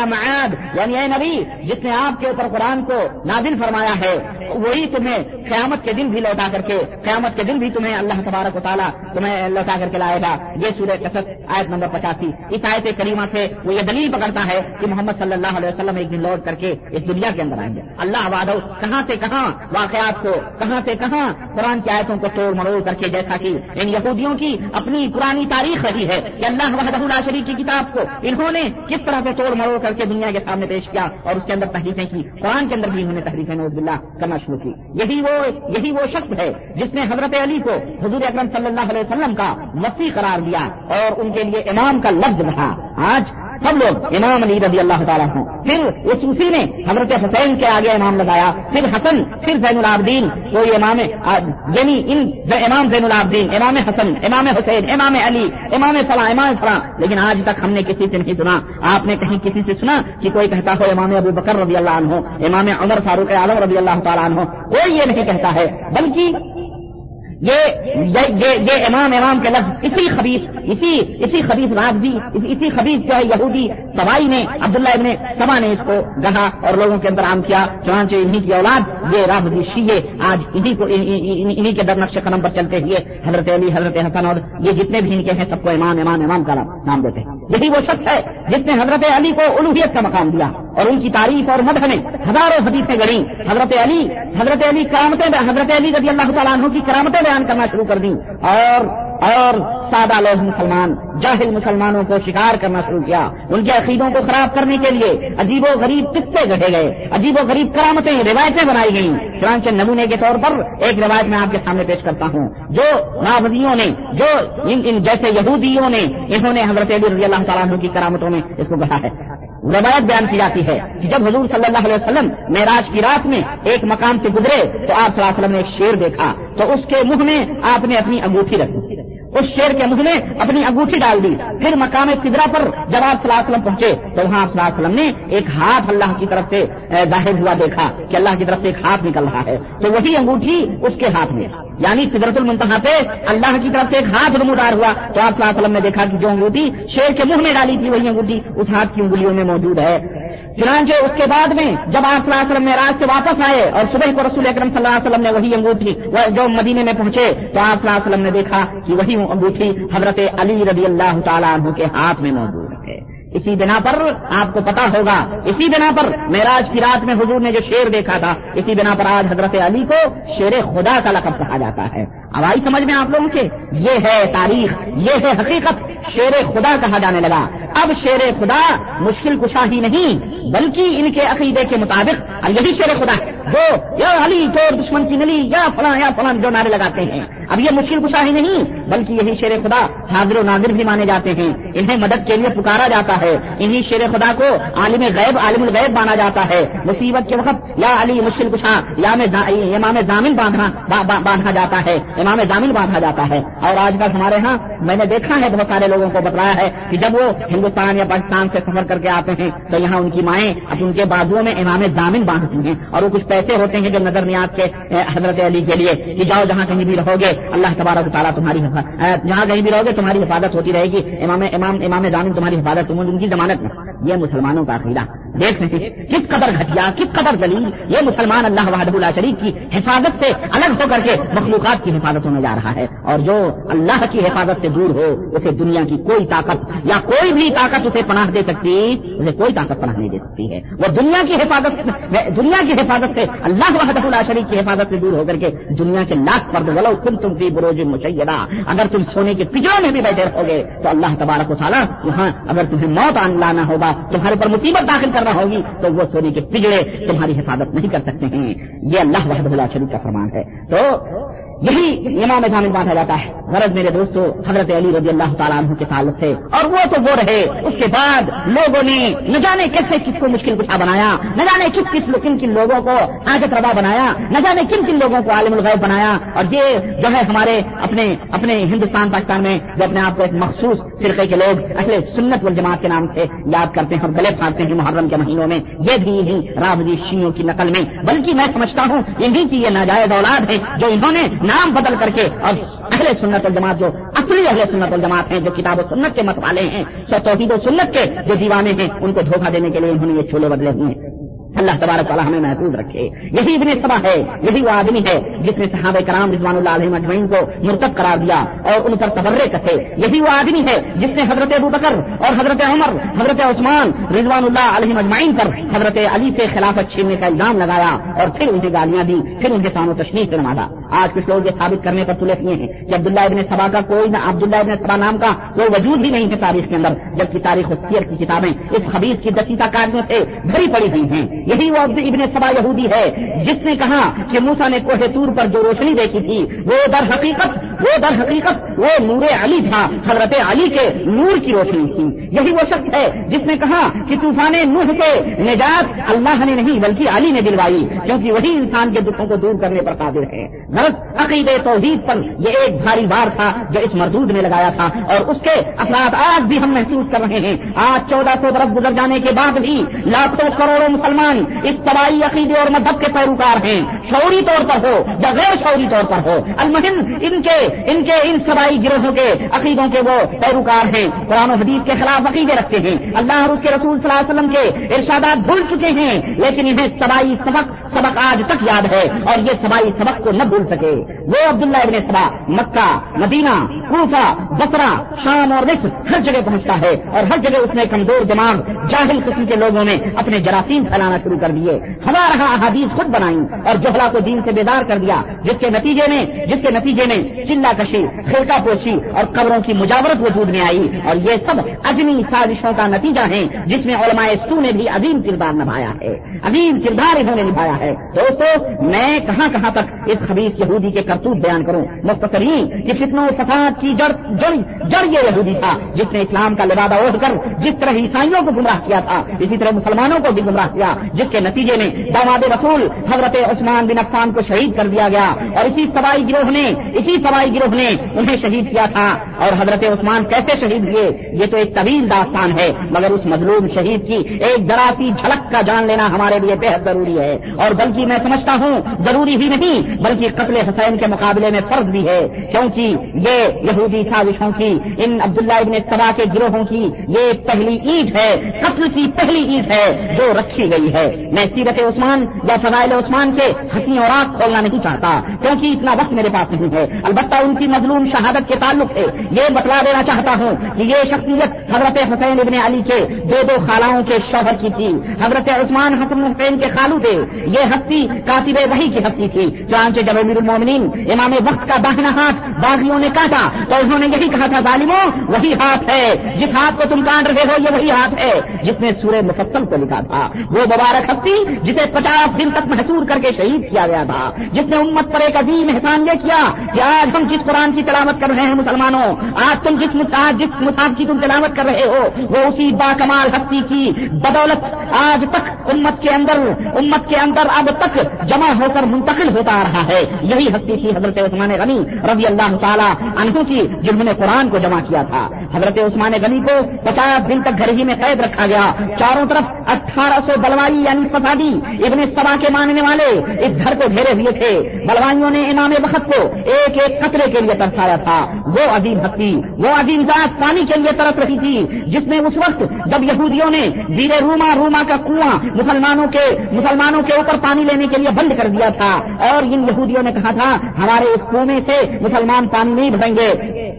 B: معاد. یعنی اے نبی، جس نے آپ کے اوپر قرآن کو نازل فرمایا ہے وہی تمہیں قیامت کے دن بھی لوٹا کر کے، قیامت کے دن بھی تمہیں اللہ تبارک و تعالیٰ تمہیں لوٹا کر کے لائے گا۔ یہ سورہ قصص آیت نمبر پچاسی۔ اس آیت کریمہ سے وہ یہ دلیل پکڑتا ہے کہ محمد صلی اللہ علیہ وسلم ایک دن لوٹ کر کے اس دنیا کے اندر آئیں گے۔ اللہ واد کہاں سے کہاں واقعات کو، کہاں سے کہاں قرآن کی آیتوں کو توڑ مروڑ کر کے، جیسا کہ ان یہودیوں کی اپنی پرانی تاریخ رہی ہے کہ اللہ وحدہ اللہ شریف کی کتاب کو انہوں نے کس طرح سے توڑ مروڑ کر کے دنیا کے سامنے پیش کیا اور اس کے اندر تحریفیں کی۔ قرآن کے اندر بھی انہوں نے تحریفیں نوز اللہ کرنا خشم کی۔ یہی وہ یہی وہ شخص ہے جس نے حضرت علی کو حضور اکرم صلی اللہ علیہ وسلم کا وسیع قرار دیا اور ان کے لیے امام کا لفظ رہا۔ آج سب لوگ امام علی رضی اللہ تعالیٰ ہوں پھر اس اسی نے حضرت حسین کے آگے امام لگایا۔ پھر حسن، پھر زین العابدین۔ کوئی امام یعنی ان امام زین العابدین، امام حسن، امام حسین، امام علی، امام فلاں امام فلاں۔ لیکن آج تک ہم نے کسی سے نہیں سنا۔ آپ نے کہیں کسی سے سنا کہ کوئی کہتا ہو امام ابو بکر رضی اللہ عنہ، امام عمر فاروق عالم رضی اللہ تعالیٰ عنہ؟ کوئی یہ نہیں کہتا ہے۔ بلکہ یہ یہ امام امام کے لفظ اسی خبیص اسی اسی خبیص راجی اسی خبیص جو ہے یہودی سوائی نے، عبداللہ ابن سما نے اس کو گڑھا اور لوگوں کے اندر عام کیا، چنانچہ انہیں کی اولاد، یہ راجی شیے آج انہیں کو انہیں کے در نقش قدم پر چلتے ہوئے حضرت علی، حضرت حسن اور یہ جتنے بھی ان کے ہیں سب کو امام امام امام کا نام دیتے ہیں۔ یہی وہ شخص ہے جس نے حضرت علی کو الوحیت کا مقام دیا۔ اور ان کی تعریف اور مدح میں ہزاروں حدیثیں گڑی حضرت علی حضرت علی کرامتیں حضرت علی رضی اللہ تعالیٰ عنہ کی کرامتیں بیان کرنا شروع کر دی اور اور سادہ لوگ مسلمان، جاہل مسلمانوں کو شکار کرنا شروع کیا۔ ان کے عقیدوں کو خراب کرنے کے لیے عجیب و غریب قصے گھٹے گئے۔ عجیب و غریب کرامتیں روایتیں بنائی گئیں۔ چنانچہ نمونے کے طور پر ایک روایت میں آپ کے سامنے پیش کرتا ہوں۔ جو ناوزیوں نے، جو ان ان جیسے یہودیوں نے، انہوں نے حضرت علی رضی اللہ تعالیٰ کی کرامتوں میں اس کو کہا ہے۔ روایت بیان کی جاتی ہے کہ جب حضور صلی اللہ علیہ وسلم معراج کی رات میں ایک مقام سے گزرے تو آپ صلی اللہ علیہ وسلم نے ایک شیر دیکھا تو اس کے منہ میں آپ نے اپنی انگوٹھی رکھی۔ اس شیر کے منہ میں اپنی انگوٹھی ڈال دی۔ پھر مقام قدرا پر جب آپ صلی اللہ علیہ وسلم پہنچے تو وہاں صلی اللہ علیہ وسلم نے ایک ہاتھ اللہ کی طرف سے ظاہر ہوا دیکھا کہ اللہ کی طرف سے ایک ہاتھ نکل رہا ہے۔ تو وہی انگوٹھی اس کے ہاتھ میں۔ یعنی قدرت المنتہا پہ اللہ کی طرف سے ایک ہاتھ نمودار ہوا تو آپ صلی اللہ علیہ وسلم نے دیکھا کہ جو انگوٹھی شیر کے منہ میں ڈالی تھی وہی انگوٹھی اس ہاتھ کی انگلیوں میں موجود ہے۔ چنانچہ اس کے بعد میں جب آپ صلی اللہ علیہ وسلم راج سے واپس آئے اور صبح کو رسول اکرم صلی اللہ علیہ وسلم نے وہی انگوٹھی جو مدینے میں پہنچے تو آپ صلی اللہ علیہ وسلم نے دیکھا کہ وہی انگوٹھی حضرت علی رضی اللہ تعالیٰ عنہ کے ہاتھ میں موجود ہے۔ اسی بنا پر آپ کو پتا ہوگا، اسی بنا پر معراج کی رات میں حضور نے جو شیر دیکھا تھا، اسی بنا پر آج حضرت علی کو شیر خدا کا لقب کہا جاتا ہے۔ اب آئی سمجھ میں آپ لوگوں کے، یہ ہے تاریخ، یہ ہے حقیقت، شیر خدا کہا جانے لگا۔ اب شیر خدا مشکل کشا ہی نہیں، بلکہ ان کے عقیدے کے مطابق یہی شیر خدا ہے۔ جو یا علی، چور دشمن کی نلی، یا فلاں یا فلاں جو نعرے لگاتے ہیں۔ اب یہ مشکل کشا ہی نہیں، بلکہ یہی شیر خدا حاضر و ناظر بھی مانے جاتے ہیں۔ انہیں مدد کے لیے پکارا جاتا ہے۔ انہی شیر خدا کو عالم غیب، عالم الغیب مانا جاتا ہے۔ مصیبت کے وقت یا علی مشکل کشا، یا امام ضامن باندھا جاتا ہے۔ امام ضامن باندھا جاتا ہے۔ اور آج کل ہمارے ہاں میں نے دیکھا ہے بہت سارے لوگوں کو بتایا ہے کہ جب وہ ہندوستان یا پاکستان سے سفر کر کے آتے ہیں تو یہاں ان کی مائیں اب ان کے بازو میں امام ضامن باندھتی ہیں۔ اور وہ کچھ پیسے ہوتے ہیں جو نظر نیاز کے حضرت علی کے لیے کہ جاؤ جہاں کہیں بھی رہو گے۔ اللہ تبارک تعالیٰ تمہاری جہاں کہیں بھی رہو گے تمہاری حفاظت ہوتی رہے گی۔ امام امام امام ضامن تمہاری حفاظت ان کی ضمانت میں۔ یہ مسلمانوں کا عقیدہ۔ دیکھ رہے کس قدر گھٹیا، کس قدر دلیل، یہ مسلمان اللہ وحد اللہ شریف کی حفاظت سے الگ ہو کر کے مخلوقات کی حفاظت ہونے جا رہا ہے۔ اور جو اللہ کی حفاظت سے دور ہو، اسے دنیا کی کوئی طاقت یا کوئی بھی طاقت اسے پناہ دے سکتی، اسے کوئی طاقت پناہ نہیں دے سکتی ہے۔ وہ دنیا کی حفاظت، دنیا کی حفاظت سے اللہ وحد اللہ شریف کی حفاظت سے دور ہو کر کے دنیا کے لاکھ پر غلط تم تم کی بروج مشیدہ۔ اگر تم سونے کے پجڑوں میں بھی بیٹھے رہو گے، تو اللہ تبارک و تعالیٰ وہاں اگر تمہیں موت آن لانا ہوگا تمہارے پر مصیبت داخل کرنا ہوگی، تو وہ سونے کے پجڑے تمہاری حفاظت نہیں کر سکتے ہیں۔ یہ اللہ وحد اللہ شریف کا فرمان ہے۔ تو یہی امام ضامن باندھا جاتا ہے۔ غرض میرے دوستو، حضرت علی رضی اللہ تعالیٰ عنہ کے تعلق سے۔ اور وہ تو وہ رہے، اس کے بعد لوگوں نے نہ جانے کیسے کس کو مشکل کشا بنایا، نہ جانے کس کس کن کن لوگوں کو حاجت روا بنایا، نہ جانے کن کن لوگوں کو عالم الغیب بنایا۔ اور یہ جو ہے ہمارے اپنے اپنے ہندوستان، پاکستان میں جو اپنے آپ کو ایک مخصوص فرقے کے لوگ اہل سنت والجماعت کے نام سے یاد کرتے ہیں اور گلے پھاڑتے ہیں محرم کے مہینوں میں، یہ بھی ہی رابضی شیوں کی نقل میں۔ بلکہ میں سمجھتا ہوں انہیں کی یہ ناجائز اولاد ہے جو انہوں نے نام بدل کر کے اور اہل سنت الجماعت جو اصلی اہل سنت الجماعت ہیں، جو کتاب و سنت کے مت والے ہیں یا توحید و سنت کے جو دیوانے ہیں، ان کو دھوکہ دینے کے لیے انہوں نے یہ چھولے بدلے ہوئے ہیں۔ اللہ تبارک تعالیٰ ہمیں محفوظ رکھے۔ یہی ابن سبا ہے، یہی وہ آدمی ہے جس نے صحابہ کرام رضوان اللہ علیہ مجمعین کو مرتب قرار دیا اور ان پر تبرے کسے یہی وہ آدمی ہے جس نے حضرت ابو بکر اور حضرت عمر، حضرت عثمان رضوان اللہ علیہ مجمعین پر حضرت علی سے خلافت چھیننے کا الزام لگایا اور پھر انہیں گالیاں دی، پھر انہیں سان و تشریح سے نمازا۔ آج کچھ لوگ یہ ثابت کرنے پر تلے ہیں کہ عبداللہ ابن سبا کا کوئی نہ عبداللہ ابن سبا نام کا کوئی وجود ہی نہیں ہے تاریخ کے اندر، جبکہ تاریخ و سیر کی کتابیں اس خبیز کی دسیتا کاریوں سے بھری پڑی ہوئی ہیں۔ یہی وہ ابن سبا یہودی ہے، جس نے کہا کہ موسا نے کوہ تور پر جو روشنی دیکھی تھی، وہ در حقیقت وہ در حقیقت وہ نور علی تھا، حضرت علی کے نور کی روشنی تھی۔ یہی وہ شخص ہے جس نے کہا کہ طوفان نوح کے نجات اللہ نے نہیں بلکہ علی نے دلوائی، کیونکہ وہی انسان کے دکھوں کو دور کرنے پر قادر ہے۔ غلط عقید توحید پر یہ ایک بھاری بار تھا جو اس مردود نے لگایا تھا، اور اس کے اثرات آج بھی ہم محسوس کر رہے ہیں۔ آج چودہ سو برس گزر جانے کے بعد بھی لاکھوں کروڑوں مسلمان اس تباہی عقیدے اور مذہب کے پیروکار ہیں۔ شعوری طور پر ہو یا غیر شعوری طور پر ہو، المہم ان کے ان کے، ان سبائی گروہوں کے عقیدوں کے وہ پیروکار ہیں۔ قرآن و حدیث کے خلاف عقیدے رکھتے ہیں۔ اللہ اور اس کے رسول صلی اللہ علیہ وسلم کے ارشادات بھول چکے ہیں، لیکن انہیں سبائی سبق سبق آج تک یاد ہے اور یہ سبائی سبق کو نہ بھول سکے۔ وہ عبداللہ ابن سبا مکہ، مدینہ، کوفہ بسرا شام اور مصر ہر جگہ پہنچتا ہے اور ہر جگہ اس نے کمزور دماغ، جاہل قسم کے لوگوں نے اپنے جراثیم پھیلانا شروع کر دیے۔ ہمارا احادیث خود بنائی اور جوہلا کو دین سے بیدار کر دیا، جس کے نتیجے میں، جس کے نتیجے میں چلا کشی خرقہ پوشی اور قبروں کی مجاورت وجود میں آئی۔ اور یہ سب اجمی سازشوں کا نتیجہ ہے جس میں علماء سو نے بھی عظیم کردار نبھایا ہے۔ عظیم کردار انہوں نے نبھایا ہے۔ دوستو، میں کہاں کہاں تک اس خبیص یہودی کے کرتوت بیان کروں؟ مختصرین کہ فتنوں فساد کی جڑ جڑ جڑ یہ یہودی تھا، جس نے اسلام کا لبادہ اوڑھ کر جس طرح عیسائیوں کو گمراہ کیا تھا، اسی طرح مسلمانوں کو بھی گمراہ کیا۔ جس کے نتیجے میں داماد رسول حضرت عثمان بن عفان کو شہید کر دیا گیا اور اسی سوائی گروہ نے، اسی سوائی گروہ نے انہیں شہید کیا تھا۔ اور حضرت عثمان کیسے شہید ہوئے؟ یہ تو ایک طویل داستان ہے، مگر اس مظلوم شہید کی ایک ذراتی جھلک کا جان لینا ہمارے لیے بہت ضروری ہے۔ اور بلکہ میں سمجھتا ہوں، ضروری ہی نہیں، بلکہ قتل حسین کے مقابلے میں فرض بھی ہے۔ کیونکہ یہ یہودی سازشوں کی، ان عبداللہ ابن سبا کے گروہوں کی یہ پہلی عید ہے، قتل کی پہلی عید ہے جو رکھی گئی ہے۔ میں سیرت عثمان یا فضائل عثمان کے ہنسی اور آنکھ کھولنا نہیں چاہتا، کیونکہ اتنا وقت میرے پاس نہیں ہے۔ البتہ ان کی مظلوم شہادت کے تعلق سے یہ بتلا دینا چاہتا ہوں کہ یہ شخصیت حضرت حسین ابن علی کے دو دو خالاؤں کے شوہر کی تھی۔ حضرت عثمان حسن حسین کے خالو تھے یہ ہستی کاتب وحی کی ہستی تھی۔ چانچے جب امیر المومنین امام وقت کا داہنا ہاتھ باغیوں نے کاٹا تو انہوں نے یہی کہا تھا، ظالموں وہی ہاتھ ہے۔ جس ہاتھ کو تم کاٹ رہے ہو، یہ وہی ہاتھ ہے۔ جس نے سورہ مفصل کو لکھا تھا، وہ مبارک ہستی جسے پچاس دن تک محسور کر کے شہید کیا گیا تھا، جس نے امت پر ایک عظیم احسان یہ کیا کہ آج ہم جس قرآن کی تلاوت کر رہے ہیں مسلمانوں، آج تم جس جس مصاف کی تم تلاوت کر رہے ہو، وہ اسی با کمال ہستی کی بدولت آج تک امت کے اندر، امت کے اندر اب تک جمع ہو کر منتقل ہوتا آ رہا ہے۔ یہی ہستی تھی حضرت عثمان غنی رضی اللہ تعالیٰ عنہ کی جنہوں نے قرآن کو جمع کیا تھا۔ حضرت عثمان غنی کو پچاس دن تک گھر ہی میں قید رکھا گیا۔ چاروں طرف اٹھارہ سو بلوائی یعنی فسادی، ابن سبا کے ماننے والے اس گھر کو گھیرے ہوئے تھے۔ بلوائیوں نے امام وقت کو ایک ایک قطرے کے لیے ترسایا تھا۔ وہ عظیم ہستی، وہ عظیم ذات پانی کے لیے ترس رہی تھی، جس نے اس وقت جب یہودیوں نے زیر روما روما کا کنواں مسلمانوں کے مسلمانوں کے اوپر پانی لینے کے لیے بند کر دیا تھا۔ اور ان یہودیوں نے کہا تھا، ہمارے اس کنویں سے مسلمان پانی نہیں بھریں گے۔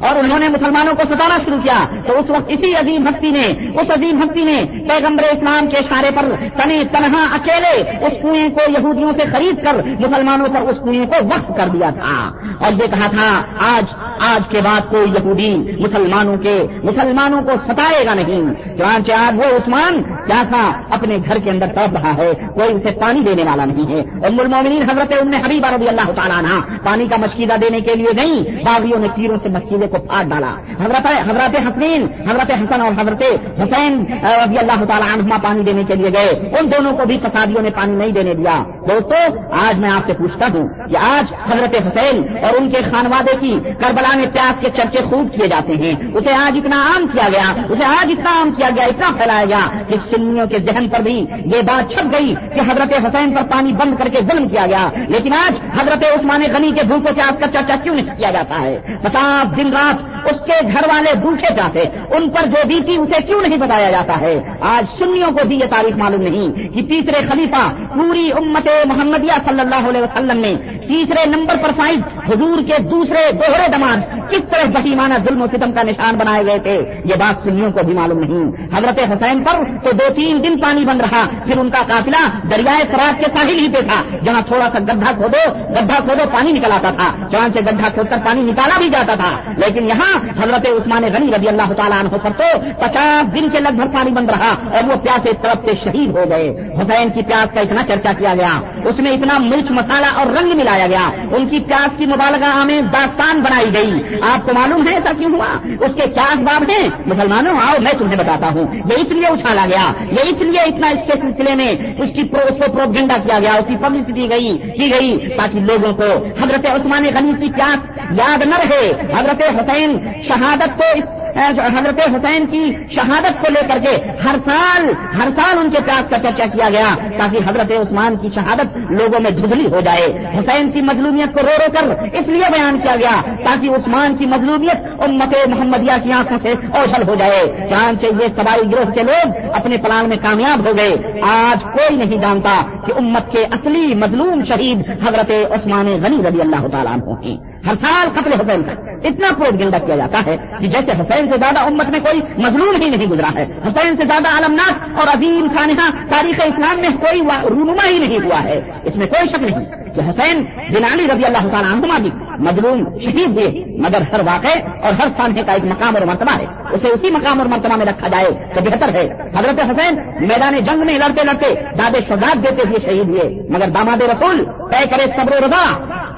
B: اور انہوں نے مسلمانوں کو ستانا شروع کیا۔ تو اس وقت اسی عظیم ہستی نے، اس عظیم ہستی نے پیغمبر اسلام کے اشارے پر تنی تنہا اکیلے اس کنویں کو یہودیوں سے خرید کر مسلمانوں پر اس کنویں کو وقف کر دیا تھا۔ اور یہ کہا تھا، آج آج کے بعد کوئی یہودی مسلمانوں کے، مسلمانوں کو ستائے گا نہیں۔ چانچہ آج وہ عثمان کیا تھا اپنے گھر کے اندر تڑپ رہا ہے، کوئی اسے پانی دینے والا نہیں ہے۔ ام المومنین حضرت ام حبیبہ رضی اللہ تعالیٰ عنہ پانی کا مشکیزہ دینے کے لیے نہیں، باغیوں نے تیروں سے مشکیزے کو پھاٹ ڈالا۔ حضرت حضرت حسین حضرت حسن اور حضرت حسین رضی اللہ تعالیٰ عنہما پانی دینے کے لیے گئے۔ ان دونوں کو بھی فسادیوں نے پانی نہیں دینے دیا۔ دوستو، آج میں آپ سے پوچھتا ہوں کہ آج حضرت حسین اور ان کے خانوادے کی کربلا میں پیاس کے چرچے خوب کیے جاتے ہیں۔ اسے آج اتنا عام کیا گیا، اسے آج اتنا عام کیا گیا، اتنا پھیلایا گیا کہ سنیوں کے ذہن پر بھی یہ بات چھپ گئی کہ حضرت حسین پر پانی بند کر کے ظلم کیا گیا۔ لیکن آج حضرت عثمان غنی کے بھوکوں سے آج کا چرچا کیوں نہیں کیا جاتا ہے؟ پچاس دن رات اس کے گھر والے بھوکے جاتے، ان پر جو بیتی اسے کیوں نہیں بتایا جاتا ہے؟ آج سنیوں کو بھی یہ تاریخ معلوم نہیں کہ تیسرے خلیفہ پوری امت محمدیہ صلی اللہ علیہ وسلم نے تیسرے نمبر پر فائز حضور کے دوسرے دوہرے دماد کس طرح بہیمانہ ظلم و ستم کا نشان بنائے گئے تھے؟ یہ بات سنیوں کو بھی معلوم نہیں۔ حضرت حسین پر تو دو تین دن پانی بند رہا، پھر ان کا قافلہ دریائے سراج کے ساحل ہی پہ تھا، جہاں تھوڑا سا گڈھا کھودو گڈھا کھودو، پانی نکل آتا تھا جہاں سے گڈھا کھود کر پانی نکالا بھی جاتا تھا۔ لیکن یہاں حضرت عثمان غنی رضی اللہ تعالیٰ عنہ پر تو پچاس دن کے لگ بھگ پانی بند رہا اور وہ پیاسے طرف سے شہید ہو گئے۔ حسین کی پیاس کا اتنا چرچا کیا گیا۔ اس میں اتنا مرچ مسالہ اور رنگ ملایا گیا۔ ان کی پیاس کی مبالغہ میں داستان بنائی گئی۔ آپ کو معلوم ہے ایسا کیوں ہوا؟ اس کے کیا اسباب ہیں؟ مسلمانوں، آؤ میں تمہیں بتاتا ہوں۔ یہ اس لیے اچھالا گیا۔ یہ اس لیے اتنا اس کے سلسلے میں اس کی اس کو پروگنڈا کیا گیا، اس کی پبلسٹی گئی، کی گئی تاکہ لوگوں کو حضرت عثمان غنی کی پیاس یاد نہ رہے۔ حضرت حسین شہادت کو حضرت حسین کی شہادت کو لے کر کے ہر سال ہر سال ان کے پیاس کا چرچا کیا گیا تاکہ حضرت عثمان کی شہادت لوگوں میں دھدلی ہو جائے۔ حسین کی مظلومیت کو رو رو کر اس لیے بیان کیا گیا تاکہ عثمان کی مظلومیت امت محمدیہ کی آنکھوں سے اوجھل ہو جائے۔ جان چاہیے سبائی گروہ کے لوگ اپنے پلان میں کامیاب ہو گئے۔ آج کوئی نہیں جانتا کہ امت کے اصلی مظلوم شہید حضرت عثمان غنی رضی اللہ تعالیٰ ہیں۔ ہر سال قتل حسین کا۔ اتنا پروٹ گنڈا کیا جاتا ہے کہ جیسے حسین سے زیادہ امت میں کوئی مظلوم ہی نہیں گزرا ہے۔ حسین سے زیادہ عالمناک اور عظیم خانحہ تاریخ اسلام میں کوئی رونما ہی نہیں ہوا ہے۔ اس میں کوئی شک نہیں کہ حسین بن علی رضی اللہ تعالیٰ عنہما بھی مظلوم شہید ہوئے۔ مگر ہر واقع اور ہر سانحے کا ایک مقام اور مرتبہ ہے۔ اسے اسی مقام اور مرتبہ میں رکھا جائے تو بہتر ہے۔ حضرت حسین میدان جنگ میں لڑتے لڑتے دادے شہاد دیتے ہوئے شہید ہوئے۔ مگر داماد رسول طے کرے صبر و رضا۔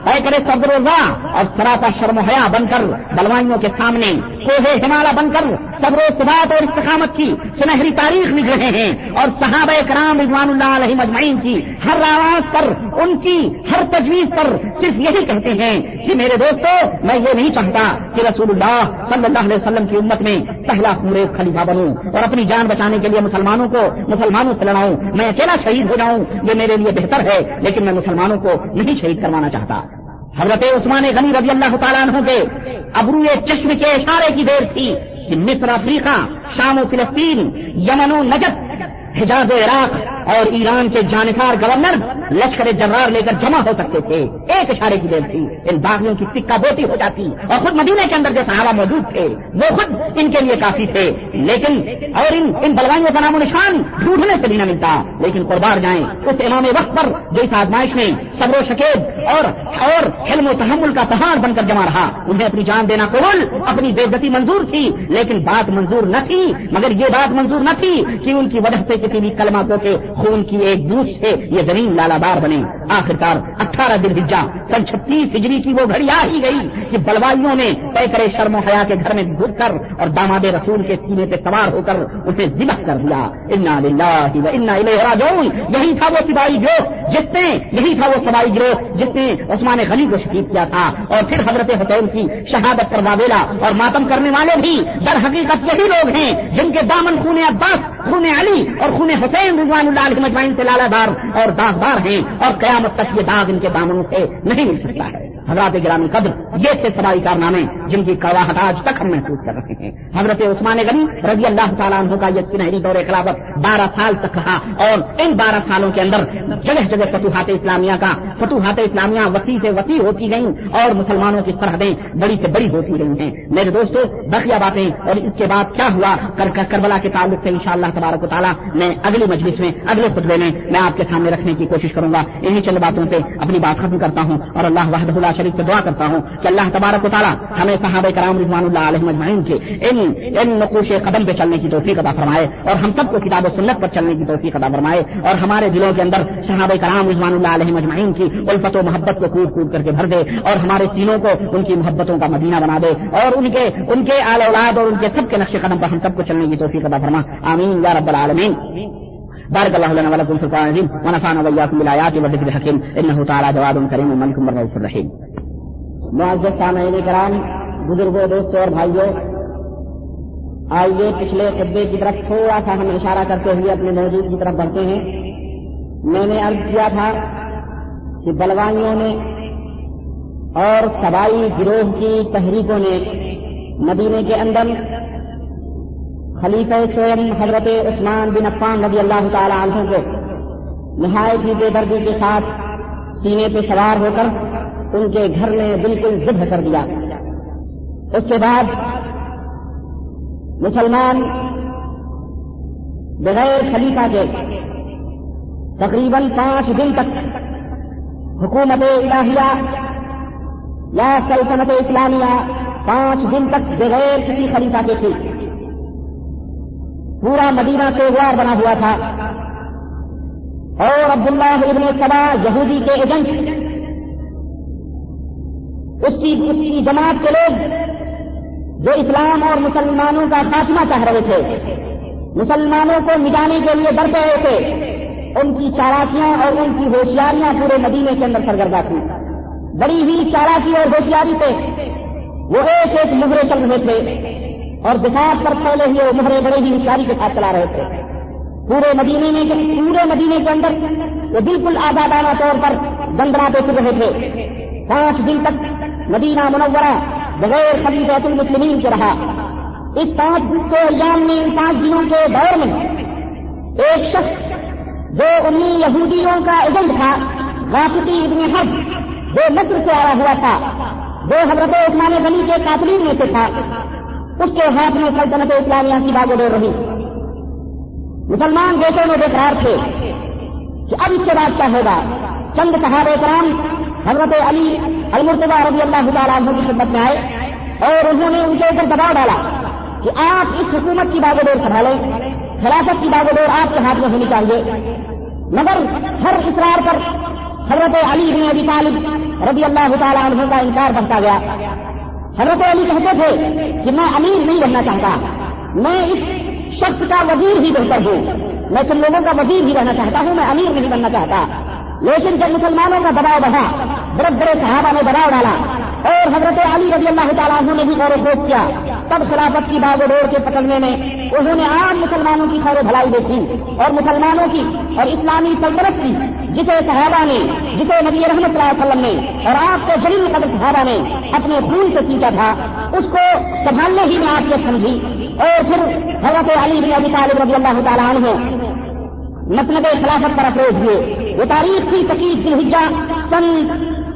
B: اے کرے صبر و اور سراپا شرم حیا بن کر بلوائیوں کے سامنے کوہ ہمالا بن کر صبر و ثبات اور استقامت کی سنہری تاریخ لکھ رہے ہیں اور صحابہ کرام رضوان اللہ علیہ مجمعین کی ہر آواز پر، ان کی ہر تجویز پر صرف یہی کہتے ہیں کہ میرے دوستو، میں یہ نہیں چاہتا کہ رسول اللہ صلی اللہ علیہ وسلم کی امت میں پہلا پورے خلیفہ بنوں اور اپنی جان بچانے کے لیے مسلمانوں کو مسلمانوں سے لڑاؤں۔ میں اکیلا شہید ہو جاؤں، یہ میرے لیے بہتر ہے، لیکن میں مسلمانوں کو نہیں شہید کروانا چاہتا۔ حضرت عثمان غنی رضی اللہ تعالیٰ عنہ کے ابرو چشم کے اشارے کی دیر تھی کہ مصر، افریقہ، شام و فلسطین، یمن و نجد حجاز و عراق اور ایران کے جانکار گورنر، لشکر جرار لے کر جمع ہو سکتے تھے۔ ایک اشارے کی دیر تھی۔ ان باغیوں کی سکہ بوٹی ہو جاتی اور خود مدینے کے اندر جو صحابہ موجود تھے، وہ خود ان کے لیے کافی تھے۔ لیکن اور ان ان بلوائیوں کا نام و نشان ڈھونڈنے سے بھی نہ ملتا۔ لیکن قربار جائیں، اس امام وقت پر جو اس آزمائش میں صبر و شکیب اور اور حلم و تحمل کا پہاڑ بن کر جمع رہا۔ انہیں اپنی جان دینا قبول، اپنی بے گتی منظور تھی، لیکن بات منظور نہ تھی، مگر یہ بات منظور نہ تھی کہ ان کی وجہ سے کسی بھی کلمہ کو کے خون کی ایک بوجھ سے یہ زمین لالا بار بنے آخرکار اٹھارہ دن بجا سن چھتیس ہجری کی وہ گھڑی آ ہی گئی کہ بلوائیوں نے طے کرے شرم و حیا کے گھر میں گھس کر اور داماد رسول کے سینے پہ سوار ہو کر اسے ذبح کر دیا۔ انا انا راجعون۔ یہی تھا وہ سپاہی جو جس نے یہی تھا وہ سوائی گروہ جس نے عثمان غنی کو شہید کیا تھا اور پھر حضرت حسین کی شہادت پر واویلا اور ماتم کرنے والے بھی در حقیقت یہی لوگ ہیں جن کے دامن خون عباس، خون علی اور خون حسین رضوان اللہ علیہ مجمعین سے لالا دار اور داغدار ہیں اور قیامت تک یہ داغ ان کے دامنوں سے نہیں مل سکتا ہے۔ حضرات گرامی قدر، یہ تھے سبائی کارنامے جن کی کواہٹ آج تک ہم محسوس کر رہے ہیں۔ حضرت عثمان غنی رضی اللہ تعالیٰ عنہ کا یہ سنہری دور خلافت بارہ سال تک رہا اور ان بارہ سالوں کے اندر جگہ جگہ فتوحات اسلامیہ کا فتوحات اسلامیہ وسیع سے وسیع ہوتی گئیں اور مسلمانوں کی سرحدیں بڑی سے بڑی ہوتی رہی ہیں۔ میرے دوستوں بقیہ باتیں اور اس کے بعد کیا ہوا؟ کر کربلا کے تعلق سے انشاءاللہ تبارک و تعالیٰ میں اگلی مجلس میں، اگلے خطبے میں میں آپ کے سامنے رکھنے کی کوشش کروں گا۔ انہیں چند باتوں سے اپنی بات ختم کرتا ہوں اور اللہ وحدہ اللہ شریف سے دعا کرتا ہوں کہ اللہ تبارک و تعالیٰ ہمیں صحابہ کرام رضوان اللہ علیہ مجمعین کے ان ان نقوش قدم پہ چلنے کی توفیق ادا فرمائے اور ہم سب کو کتاب و سنت پر چلنے کی توفیق ادا فرمائے اور ہمارے دلوں کے اندر صحابہ کرام رضوان اللہ علیہ مجمعین ان کی الفت و محبت کو کود کود کر کے بھر دے اور ہمارے سینوں کو ان کی محبتوں کا مدینہ بنا دے اور ان کے ان کے آل اولاد اور ان کے سب کے نقش قدم پر ہم سب کو چلنے کی توفیق ادا فرما۔ آمین، یا رب العالمین۔ بارك الله لنا ولكم في القرآن العظيم ونفعنا وإياكم بالآيات والذكر الحكيم إنه تعالى جواد كريم ملك رؤوف رحيم معزز سامعین کرام بزرگوں، دوستوں اور بھائیوں، آئیے پچھلے خطبے کی طرف تھوڑا سا ہم اشارہ کرتے ہوئے اپنے موجود کی طرف بڑھتے ہیں۔ میں نے عرض کیا تھا کہ بلوائیوں نے اور سبائی گروہ کی تحریکوں نے مدینے کے اندر خلیفہ سوئم حضرت عثمان بن عفان رضی اللہ تعالی عنہ کو نہایت ہی بے دردی کے ساتھ سینے پہ سوار ہو کر ان کے گھر میں بالکل ضد کر دیا۔ اس کے بعد مسلمان بغیر خلیفہ کے تقریباً پانچ دن تک حکومت الہیہ، یا سلطنت اسلامیہ پانچ دن تک بغیر کسی خلیفہ کے تھی پورا مدینہ سے بنا ہوا تھا۔ اور عبداللہ ابن سبا یہودی کے ایجنٹ، اس کی اس کی جماعت کے لوگ جو اسلام اور مسلمانوں کا خاتمہ چاہ رہے تھے، مسلمانوں کو مٹانے کے لیے ڈرتے رہے تھے۔ ان کی چالاکیاں اور ان کی ہوشیاریاں پورے مدینے کے اندر سرگردہ تھیں۔ بڑی ہی چالاکی اور ہوشیاری سے وہ ایک ایک مہرے چل رہے تھے اور بساط پر پھیلے ہوئے مہرے بڑے ہی ہوشیاری کے ساتھ چلا رہے تھے۔ پورے مدینے میں پورے مدینے کے اندر وہ بالکل آزادانہ طور پر گندرا پہ چل رہے تھے۔ پانچ دن تک مدینہ منورہ بغیر خلیفۃ المسلمین کے رہا۔ اس پانچ دن کے ایام میں ان پانچ دنوں کے دور میں ایک شخص جو انہیں یہودیوں کا ایجنٹ تھا، واسطی ابن حج، جو مصر سے آیا ہوا تھا۔ جو حضرت عثمان غنی کے قاتلین میں سے تھا۔ اس کے ہاتھ میں سلطنت اسلامیہ کی باغ ڈور رہی۔ مسلمان دیشوں میں بےقرار تھے کہ اب اس کے بعد کیا ہوگا؟ چند صحابہ کرام حضرت علی المرتبہ رضی اللہ تعالیٰ عنہ کی خدمت میں آئے اور انہوں نے ان کے اوپر دباؤ ڈالا کہ آپ اس حکومت کی باغ ڈور سنبھالیں خلافت کی باغ ڈور آپ کے ہاتھ میں ہونی چاہیے۔ مگر ہر اصرار پر حضرت علی بن ابی طالب رضی اللہ تعالیٰ عنہ کا انکار بنتا گیا۔ حضرت علی کہتے تھے کہ میں امیر نہیں بننا چاہتا۔ میں اس شخص کا وزیر ہی بہتر ہوں۔ میں تم لوگوں کا وزیر ہی رہنا چاہتا ہوں، میں امیر نہیں بننا چاہتا۔ لیکن جب مسلمانوں کا دباؤ بڑھا، بڑے بڑے صحابہ نے دباؤ ڈالا۔ اور حضرت علی رضی اللہ تعالیٰ عنہ نے بھی غور و خوش کیا۔ تب خلافت کی باغ ڈور کے پکڑنے میں انہوں نے عام مسلمانوں کی خیر بھلائی دیکھی اور مسلمانوں کی اور اسلامی سلطنت کی، جسے صحابہ نے، جسے نبی رحمت اللہ علیہ وسلم نے اور آپ کے جلیل قدر صحابہ نے اپنے خون سے سینچا تھا، اس کو سنبھالنے ہی میں آپ کے سمجھی۔ اور پھر حضرت علی بن ابی طالب رضی اللہ تعالیٰ عنہ مسند خلافت پر افروز ہوئے وہ تاریخ تھی پچیس دن ہجا سن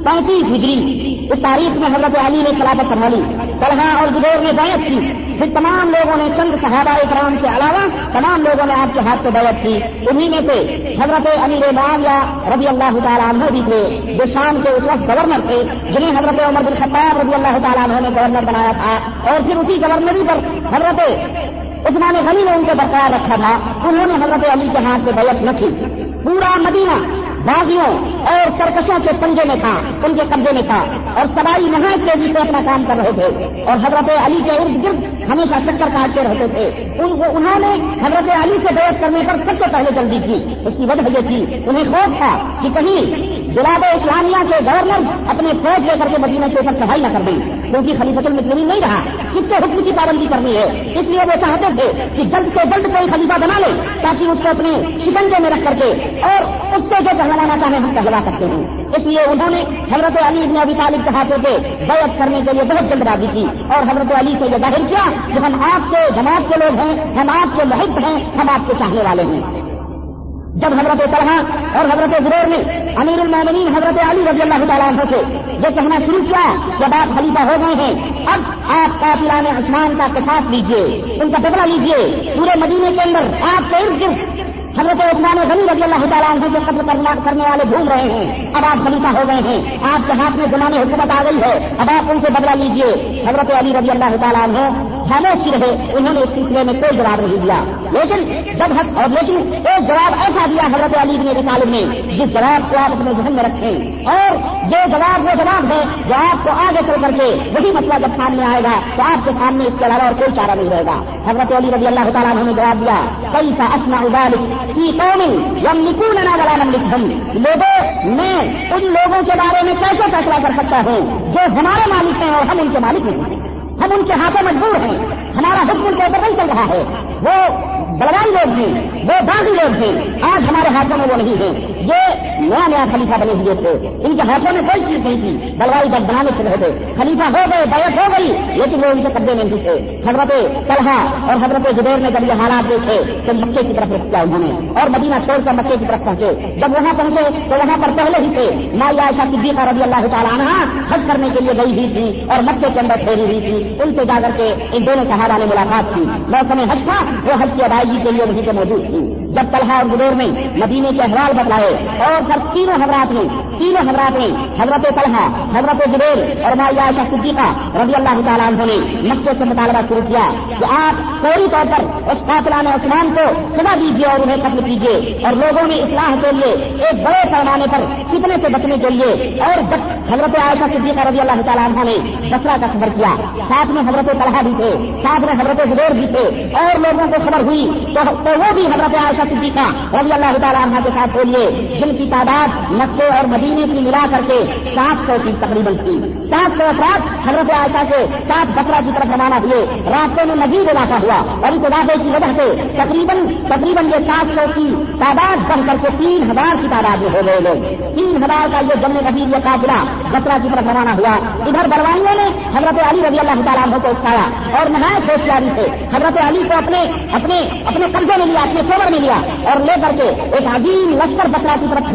B: پینتیس ہجری، اس تاریخ میں حضرت علی نے خلافت سنبھالی۔ طلحہ اور زبیر نے بیعت کی۔ پھر تمام لوگوں نے چند صحابہ کرام کے علاوہ تمام لوگوں نے آپ کے ہاتھ سے بیعت کی۔ انہیں میں سے حضرت امیر معاویہ رضی اللہ تعالیٰ عنہ بھی تھے، جو شام کے اس وقت گورنر تھے، جنہیں حضرت عمر بن خطاب رضی اللہ تعالیٰ عنہ نے گورنر بنایا تھا۔ اور پھر اسی گورنری پر حضرت عثمان غنی نے ان کو برقرار رکھا تھا۔ انہوں نے حضرت علی کے ہاتھ سے بیعت نہ کی پورا مدینہ باغیوں اور سرکشوں کے پنجے میں تھا ان کے قبضے میں تھا۔ اور سوائی نہایت تیزی سے اپنا کام کر رہے تھے۔ اور حضرت علی کے ارد گرد ہمیشہ چکر کاٹتے رہتے تھے۔ انہوں نے حضرت علی سے بیعت کرنے پر سب سے پہلے جلدی کی۔ اس کی وجہ یہ تھی، انہیں خوف تھا کہ کہیں جلاد اسلامیہ کے گورنر اپنے فوج لے کر کے مدینہ کے اوپر چڑھائی نہ کر دیں۔ کیونکہ خلیفت المسلمین نہیں رہا۔ کس کے حکم کی پابندی کرنی ہے۔ اس لیے وہ چاہتے تھے کہ جلد سے جلد کوئی خلیفہ بنا لے تاکہ اس کو اپنے شکنجے میں رکھ کر کے اور اس سے جو پہلوانا چاہے ہم پہلوا سکتے ہیں۔ اس لیے انہوں نے حضرت علی ابن ابی طالب کے ہاتھوں پہ بیعت کرنے کے لیے بہت جلد بازی کی اور حضرت علی سے یہ ظاہر کیا کہ ہم آپ کے جماعت کے لوگ ہیں، ہم آپ کے محب ہیں، ہم آپ کے چاہنے والے ہیں۔ جب حضرت طلحہ اور حضرت زبیر نے امیر المومنین حضرت علی رضی اللہ تعالیٰ عنہ سے یہ کہنا شروع کیا جب آپ خلیفہ ہو گئے ہیں، اب آپ قافلان عثمان کا کساس لیجیے، ان کا بدلا لیجیے، پورے مدینے کے اندر آپ کے ارد گرد حضرت عثمان غنی رضی اللہ تعالیٰ عنہ کے قتل کرنے والے گھوم رہے ہیں۔ اب آپ خلیفہ ہو گئے ہیں۔ آپ کے ہاتھ میں زمانے حکومت آ گئی ہے۔ اب آپ ان سے بدلا لیجیے۔ حضرت علی رضی اللہ تعالیٰ عنہ خاموش ہی رہے۔ انہوں نے اس سلسلے میں کوئی جواب نہیں دیا۔ لیکن جب اور لیکن ایک جواب ایسا دیا حضرت علی بن ابی طالب نے، جس جواب کو آپ اپنے ذہن میں رکھیں۔ اور یہ جواب وہ جواب ہے، جو آپ کو آگے چل کر کے وہی مسئلہ جب سامنے آئے گا، تو آپ کے سامنے اس کے علاوہ اور کوئی چارہ نہیں رہے گا۔ حضرت علی رضی اللہ تعالیٰ نے جواب دیا کئی سا اسنا ابالک کی قومی یم والا لوگوں میں ان لوگوں کے بارے میں کیسے فیصلہ کر سکتا ہوں جو ہمارے مالک ہیں اور ہم ان کے مالک نہیں؟ ہم ان کے ہاتھوں مجبور ہیں۔ ہمارا حکم ان کے اوپر نہیں چل رہا ہے۔ وہ بلوائی لوگ ہیں، وہ باغی لوگ ہیں۔ آج ہمارے ہاتھوں میں وہ نہیں ہیں یہ نیا نیا خلیفہ بنے ہوئے تھے۔ ان کے ہاتھوں میں کوئی چیز نہیں تھی۔ بلوائی جب بنانے سے رہے تھے خلیفہ ہو گئے بیت ہو گئی، لیکن وہ ان کے قبضے میں نہیں تھے۔ حضرت طلحہ اور حضرت زبیر نے جب یہ حالات دیکھے تو مکے کی طرف رکھ کیا انہوں نے۔ اور مدینہ چھوڑ کر مکے کی طرف پہنچے۔ جب وہاں پہنچے، تو وہاں پر پہلے ہی تھے۔ مائی عائشہ صدیقہ رضی اللہ تعالیٰ عنہ حج کرنے کے لیے گئی ہوئی تھی اور مکے کے اندر ٹھہری ہوئی تھی۔ ان سے جا کر کے ان دونوں صحابہ نے ملاقات کی۔ موسم حج تھا، وہ حج کی ادائیگی کے لیے وہیں پہ موجود تھی جب طلحہ اور زبیر نے مدینے کے احوال بتلائے اور پھر تینوں حضرات نے، تینوں حضرات نے حضرت طلحہ، حضرت زبیر اور مائی عائشہ صدیقہ رضی اللہ تعالیٰ عنہ نے مکے سے مطالبہ شروع کیا کہ آپ فوری طور پر اس قاتلان عثمان کو سزا دیجیے اور انہیں قتل کیجیے اور لوگوں میں اصلاح کے لیے ایک بڑے پیمانے پر کتنے سے بچنے کے لیے اور جب حضرت عائشہ صدیقہ رضی اللہ تعالیٰ عنہ نے دسرا کا خبر کیا، ساتھ میں حضرت طلحہ بھی تھے، ساتھ میں حضرت زبیر بھی تھے اور لوگوں کو خبر ہوئی تو وہ بھی حضرت عائشہ صدیقہ رضی اللہ تعالیٰ عنہ کے ساتھ بولیے، جن کی تعداد مکے اور مدینے کی ملا کر کے سات سو کی تقریباً تھی۔ سات سو افراد حضرت عائشہ کے سات بکرا کی طرف روانہ ہوئے، راستے میں مزید علاقہ ہوا اور اس علاقے کی وجہ سے تقریباً تقریباً یہ سات سو کی تعداد بڑھ کر کے تین ہزار کی تعداد میں ہو گئے لوگ۔ تین ہزار کا یہ جم نظیر، یہ قافلہ بکرا کی طرف روانہ ہوا۔ ادھر بروائیوں نے حضرت علی رضی اللہ تعالیٰ عنہ کو اٹھایا اور نہایت ہوشیاری تھے۔ حضرت علی کو اپنے اپنے اپنے قبضے میں لیا اپنے سوبر میں لیا اور لے کر کے ایک عظیم لشکر بکرا کی طرف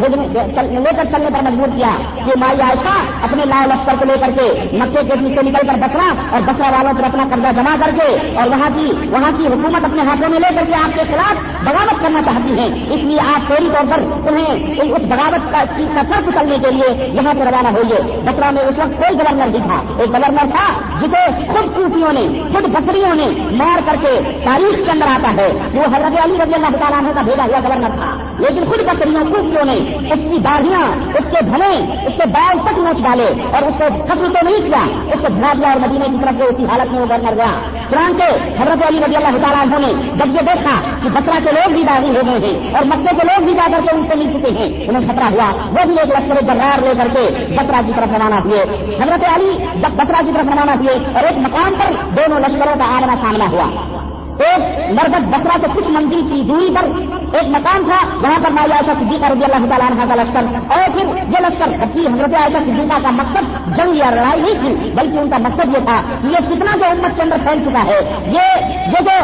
B: لے کر چلنے پر مجبور کیا۔ کہ مائی عائشہ اپنے لاؤ لشکر کو لے کر کے مکے کے نیچے نکل کر بسرا اور بسرا والوں پر اپنا قبضہ جمع کر کے اور وہاں کی وہاں کی حکومت اپنے ہاتھوں میں لے کر کے آپ کے خلاف بغاوت کرنا چاہتی ہیں اس لیے آپ فوری طور پر انہیں اس بغاوت کا سر کچلنے کے لیے یہاں سے روانہ ہوئے بسرا میں اس وقت کوئی گورنر بھی تھا۔ ایک گورنر تھا جسے خود کوفیوں نے، خود بسریوں نے مار کر کے تاریخ کے اندر آتا ہے۔ وہ حضرت علی رضی اللہ تعالیٰ کا بھیجا ہوا گورنر تھا۔ لیکن خود بسریوں کوفیوں نے اس کی داڑیاں اس کے بھلے، اس کے بال تک نوچ ڈالے اور اس کو فصل تو نہیں کیا، اس کو بھرا دیا اور مدینے کی طرف سے اسی حالت میں وہ گورنر گیا چنانچہ حضرت علی رضی اللہ تعالیٰ عنہ نے جب یہ دیکھا کہ بسرا کے لوگ بھی باغی ہو گئے ہیں اور مکے کے لوگ بھی جا کر کے ان سے مل چکے ہیں، انہیں خطرہ ہوا۔ وہ بھی ایک لشکر جرار لے کر کے بسرا کی طرف روانہ ہوئے۔ حضرت علی جب بسرا کی طرف روانہ ہوئے اور ایک مقام پر دونوں لشکروں کا آمنا سامنا ہوا۔ ایک مربت بسرا سے کچھ منزل کی دوری پر ایک مکان تھا وہاں پر مائی عائشہ صدیقہ رضی اللہ تعالیٰ عنہ کا لشکر اور پھر یہ لشکر جبکہ حضرت عائشہ صدیقہ کا مقصد جنگ یا لڑائی نہیں تھی، بلکہ ان کا مقصد یہ تھا کہ یہ کتنا جو امت کے اندر پھیل چکا ہے، یہ یہ جو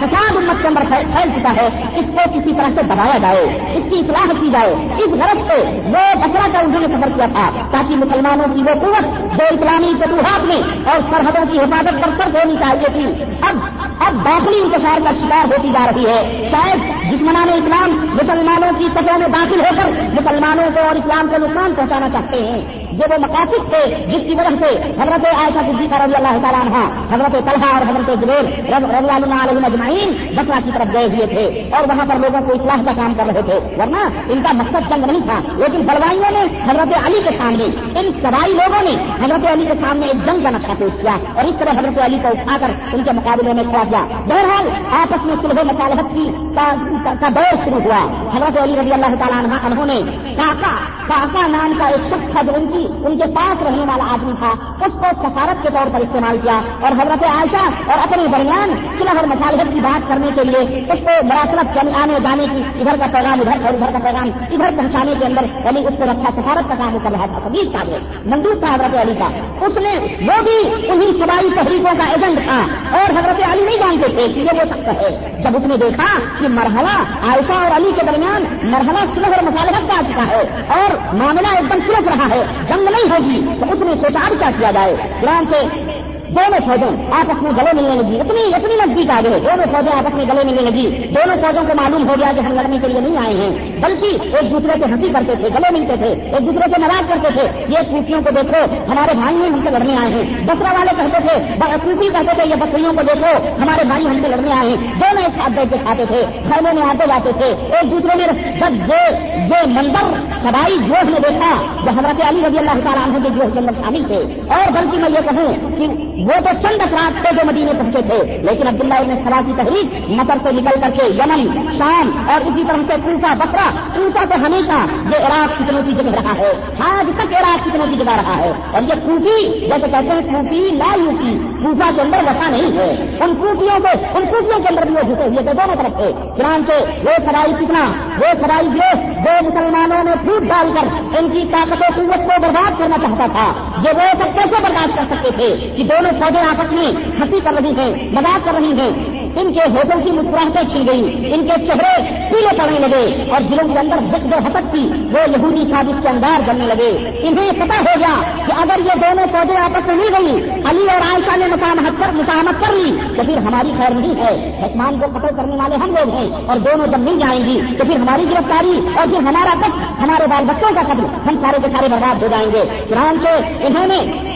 B: فساد امت کے اندر پھیل چکا ہے، اس کو کسی طرح سے دبایا جائے، اس کی اصلاح کی جائے، اس غرض سے وہ بسرا کا انہوں نے سفر کیا تھا تاکہ مسلمانوں کی وہ قوت جو اسلامی فتوحات میں اور سرحدوں کی حفاظت پر سر ہونی چاہیے تھی۔ اب اب داخلی انتشار کا شکار ہوتی جا رہی ہے۔ شاید دشمنان اسلام مسلمانوں کی سطح میں داخل ہو کر مسلمانوں کو اور اسلام کو نقصان پہنچانا چاہتے ہیں۔ جو وہ مقاصد تھے، جس کی وجہ سے حضرت عائشہ صدیقہ رضی اللہ تعالیٰ عنہ، حضرت طلحہ اور حضرت جبیر رضی اللہ علیہ مجمعین بسرا کی طرف گئے ہوئے تھے اور وہاں پر لوگوں کو اصلاح کا کام کر رہے تھے، ورنہ ان کا مقصد جنگ نہیں تھا، لیکن بلوائیوں نے حضرت علی کے سامنے، ان سوائی لوگوں نے حضرت علی کے سامنے ایک جنگ کا نقشہ پیش کیا اور اس طرح حضرت علی کو اٹھا کر ان کے مقابلے میں کھڑا کیا۔ بہرحال آپس میں سلح مصالحت کی کا دور شروع ہوا۔ حضرت علی رضی اللہ تعالیٰ عنہ، انہوں نے کاکا کاکا نام کا ایک شخص تھا جو ان کی ان کے پاس رہنے والا آدمی تھا، اس کو سفارت کے طور پر استعمال کیا اور حضرت عائشہ اور اپنے درمیان صلح اور مصالحت کی بات کرنے کے لیے اس کو مراثلت آنے جانے کی، ادھر کا پیغام ادھر اور ادھر کا پیغام ادھر پہنچانے کے اندر یعنی اس کو رکھا سفارت کا کام کر رہا تھا قبیل تھا، مندوب تھا حضرت علی کا۔ اس نے وہ بھی انہیں سبائی تحریکوں کا ایجنٹ تھا اور حضرت علی نہیں جانتے تھے کہ یہ وہ سکتا ہے۔ جب اس نے دیکھا کہ مرحلہ عائشہ اور علی کے درمیان مرحلہ صلح اور مصالحت کا آ چکا ہے اور معاملہ ایک دم سلس رہا ہے جنگ نہیں ہوگی تو اس میں سوچا کیا کیا جائے؟ گرام سے دونوں فوجوں آپس میں گلے ملنے لگی۔ اتنی اتنی نزدیک آ گئے دونوں فوجیں آپس میں گلے ملنے لگی۔ دونوں فوجوں کو معلوم ہو گیا کہ ہم لڑنے کے لیے نہیں آئے ہیں، بلکہ ایک دوسرے سے ہنسی کرتے تھے، گلے ملتے تھے، ایک دوسرے سے ناراض کرتے تھے۔ یہ کوفیوں کو دیکھو، ہمارے بھائی ہم سے لڑنے آئے ہیں۔ بسرا والے کہتے تھے کوفی کہتے تھے، یہ بکریوں کو دیکھو، ہمارے بھائی ہم سے لڑنے آئے ہیں۔ دونوں ایک ساتھ بیٹھ کے کھاتے تھے گھروں میں آتے جاتے تھے۔ ایک دوسرے میں جب یہ منظر سبائی جوش نے دیکھا جو حضرت علی رضی اللہ تعالیٰ عنہ کے جوش کے اندر شامل تھے۔ اور بلکہ میں یہ کہوں کہ وہ تو چند افراد تھے جو مدینے پہنچے تھے، لیکن عبداللہ ابن سلا کی تحریک مصر سے نکل کر کے یمن، شام اور اسی طرح سے کوفا بکرا کوفا سے ہمیشہ یہ عراق کتنوں کی جگہ رہا ہے، آج تک عراق کتنوں کی جگہ رہا ہے۔ اور یہ کوفی، جیسے کہتے ہیں کوفی، لا یوپی کوفا کے اندر وفا نہیں ہے۔ ان کوفیوں سے، ان کوفیوں کے اندر بھی وہ جھوٹے ہوئے تھے، دونوں طرف تھے چنانچہ وہ سرائی کتنا، وہ سرائی جو جو مسلمانوں نے پھوٹ ڈال کر ان کی طاقت و قوت کو برباد کرنا چاہتا تھا یہ وہ سب کیسے برداشت کر سکتے تھے کہ دونوں فوجیں آپس میں ہنسی کر رہی ہیں، مذاق کر رہی ہیں۔ ان کے ہوٹوں کی مسکراہٹیں چھل گئی ان کے چہرے پیلے پڑنے لگے اور دلوں کے اندر جس جو حسک تھی وہ یہودی سازش کے اندار بننے لگے۔ انہیں پتا ہو گیا کہ اگر یہ دونوں فوجیں آپس میں مل گئی علی اور عائشہ نے مسامت کر مسامت کر لی، تو پھر ہماری خیر نہیں ہے۔ حکمان کو قتل کرنے والے ہم لوگ ہیں اور دونوں جب مل جائیں گی، تو پھر ہماری گرفتاری اور پھر ہمارا تک ہمارے بال بچوں کا قدم ہم سارے کے سارے برباد ہو جائیں گے۔ چنانچہ انہوں نے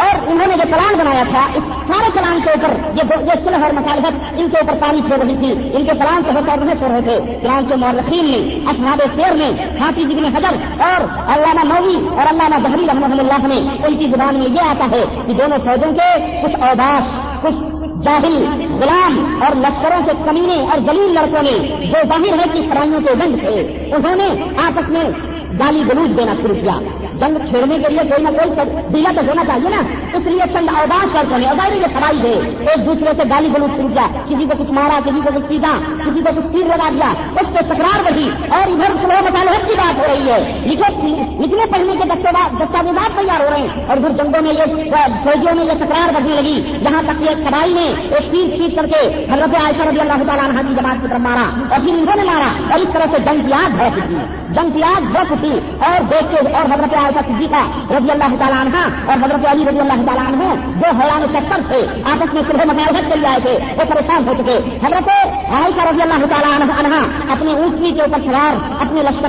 B: اور انہوں نے جو پلان بنایا تھا، اس سارے پلان کے اوپر یہ سلح اور مصالحت، ان کے اوپر پانی چھوڑ رہی تھی۔ ان کے پلان کو ہوتا نہیں چھوڑ رہے تھے۔ پلان کے مورخین نے اسناد سیر نے کھانسی جگن حضر اور علامہ نوی اور علامہ جہری رحمۃ اللہ نے، ان کی زبان میں یہ آتا ہے کہ دونوں فوجوں کے کچھ اوباش، کچھ جاہل غلام اور لشکروں کے کمینے اور دلیل لڑکوں نے جو ظاہر ہے کہ سرائیوں کے جنگ تھے، انہوں نے آپس میں گالی گلوچ دینا شروع کیا۔ جنگ چھیڑنے کے لیے کوئی نہ کوئی ڈیلا تو ہونا چاہیے نا۔ اس لیے چند اوباش شرطوں نے اوبائی یہ سوائی دے ایک دوسرے سے گالی گلوچ چھوٹ گیا کسی کو کچھ مارا، کسی کو کچھ پیتا کسی کو کچھ تیر لگا دیا۔ اس سے تکرار بڑھی اور ادھر سلو مسالحت کی بات ہو رہی ہے۔ لکھے لکھنے پڑھنے کے دستاویزات تیار ہو رہے ہیں اور ادھر جنگوں میں یہ فوجیوں میں یہ تکرار بڑھنے لگی۔ جہاں تک یہ سوائی نے ایک تیر کھینچ کر کے حضرت عائشہ رضی اللہ تعالیٰ عنہ کی جماعت کی طرف مارا اور پھر انہوں نے مارا اور اس طرح سے جنگ کی آگ بھڑک اٹھی جنگ کی آگ بھڑک اٹھی اور دیکھ کے اور حضرت عائشہ صدیقہ رضی اللہ تعالیٰ عنہ اور حضرت علی رضی اللہ تعالیٰ عنہ جو حیران شکر تھے، آپس میں صبح مساحت کے لیے آئے تھے، وہ پریشان ہو چکے۔ حضرت عائشہ رضی اللہ تعالیٰ عنہ اپنی اونٹنی کے اوپر سوار اپنے لشکر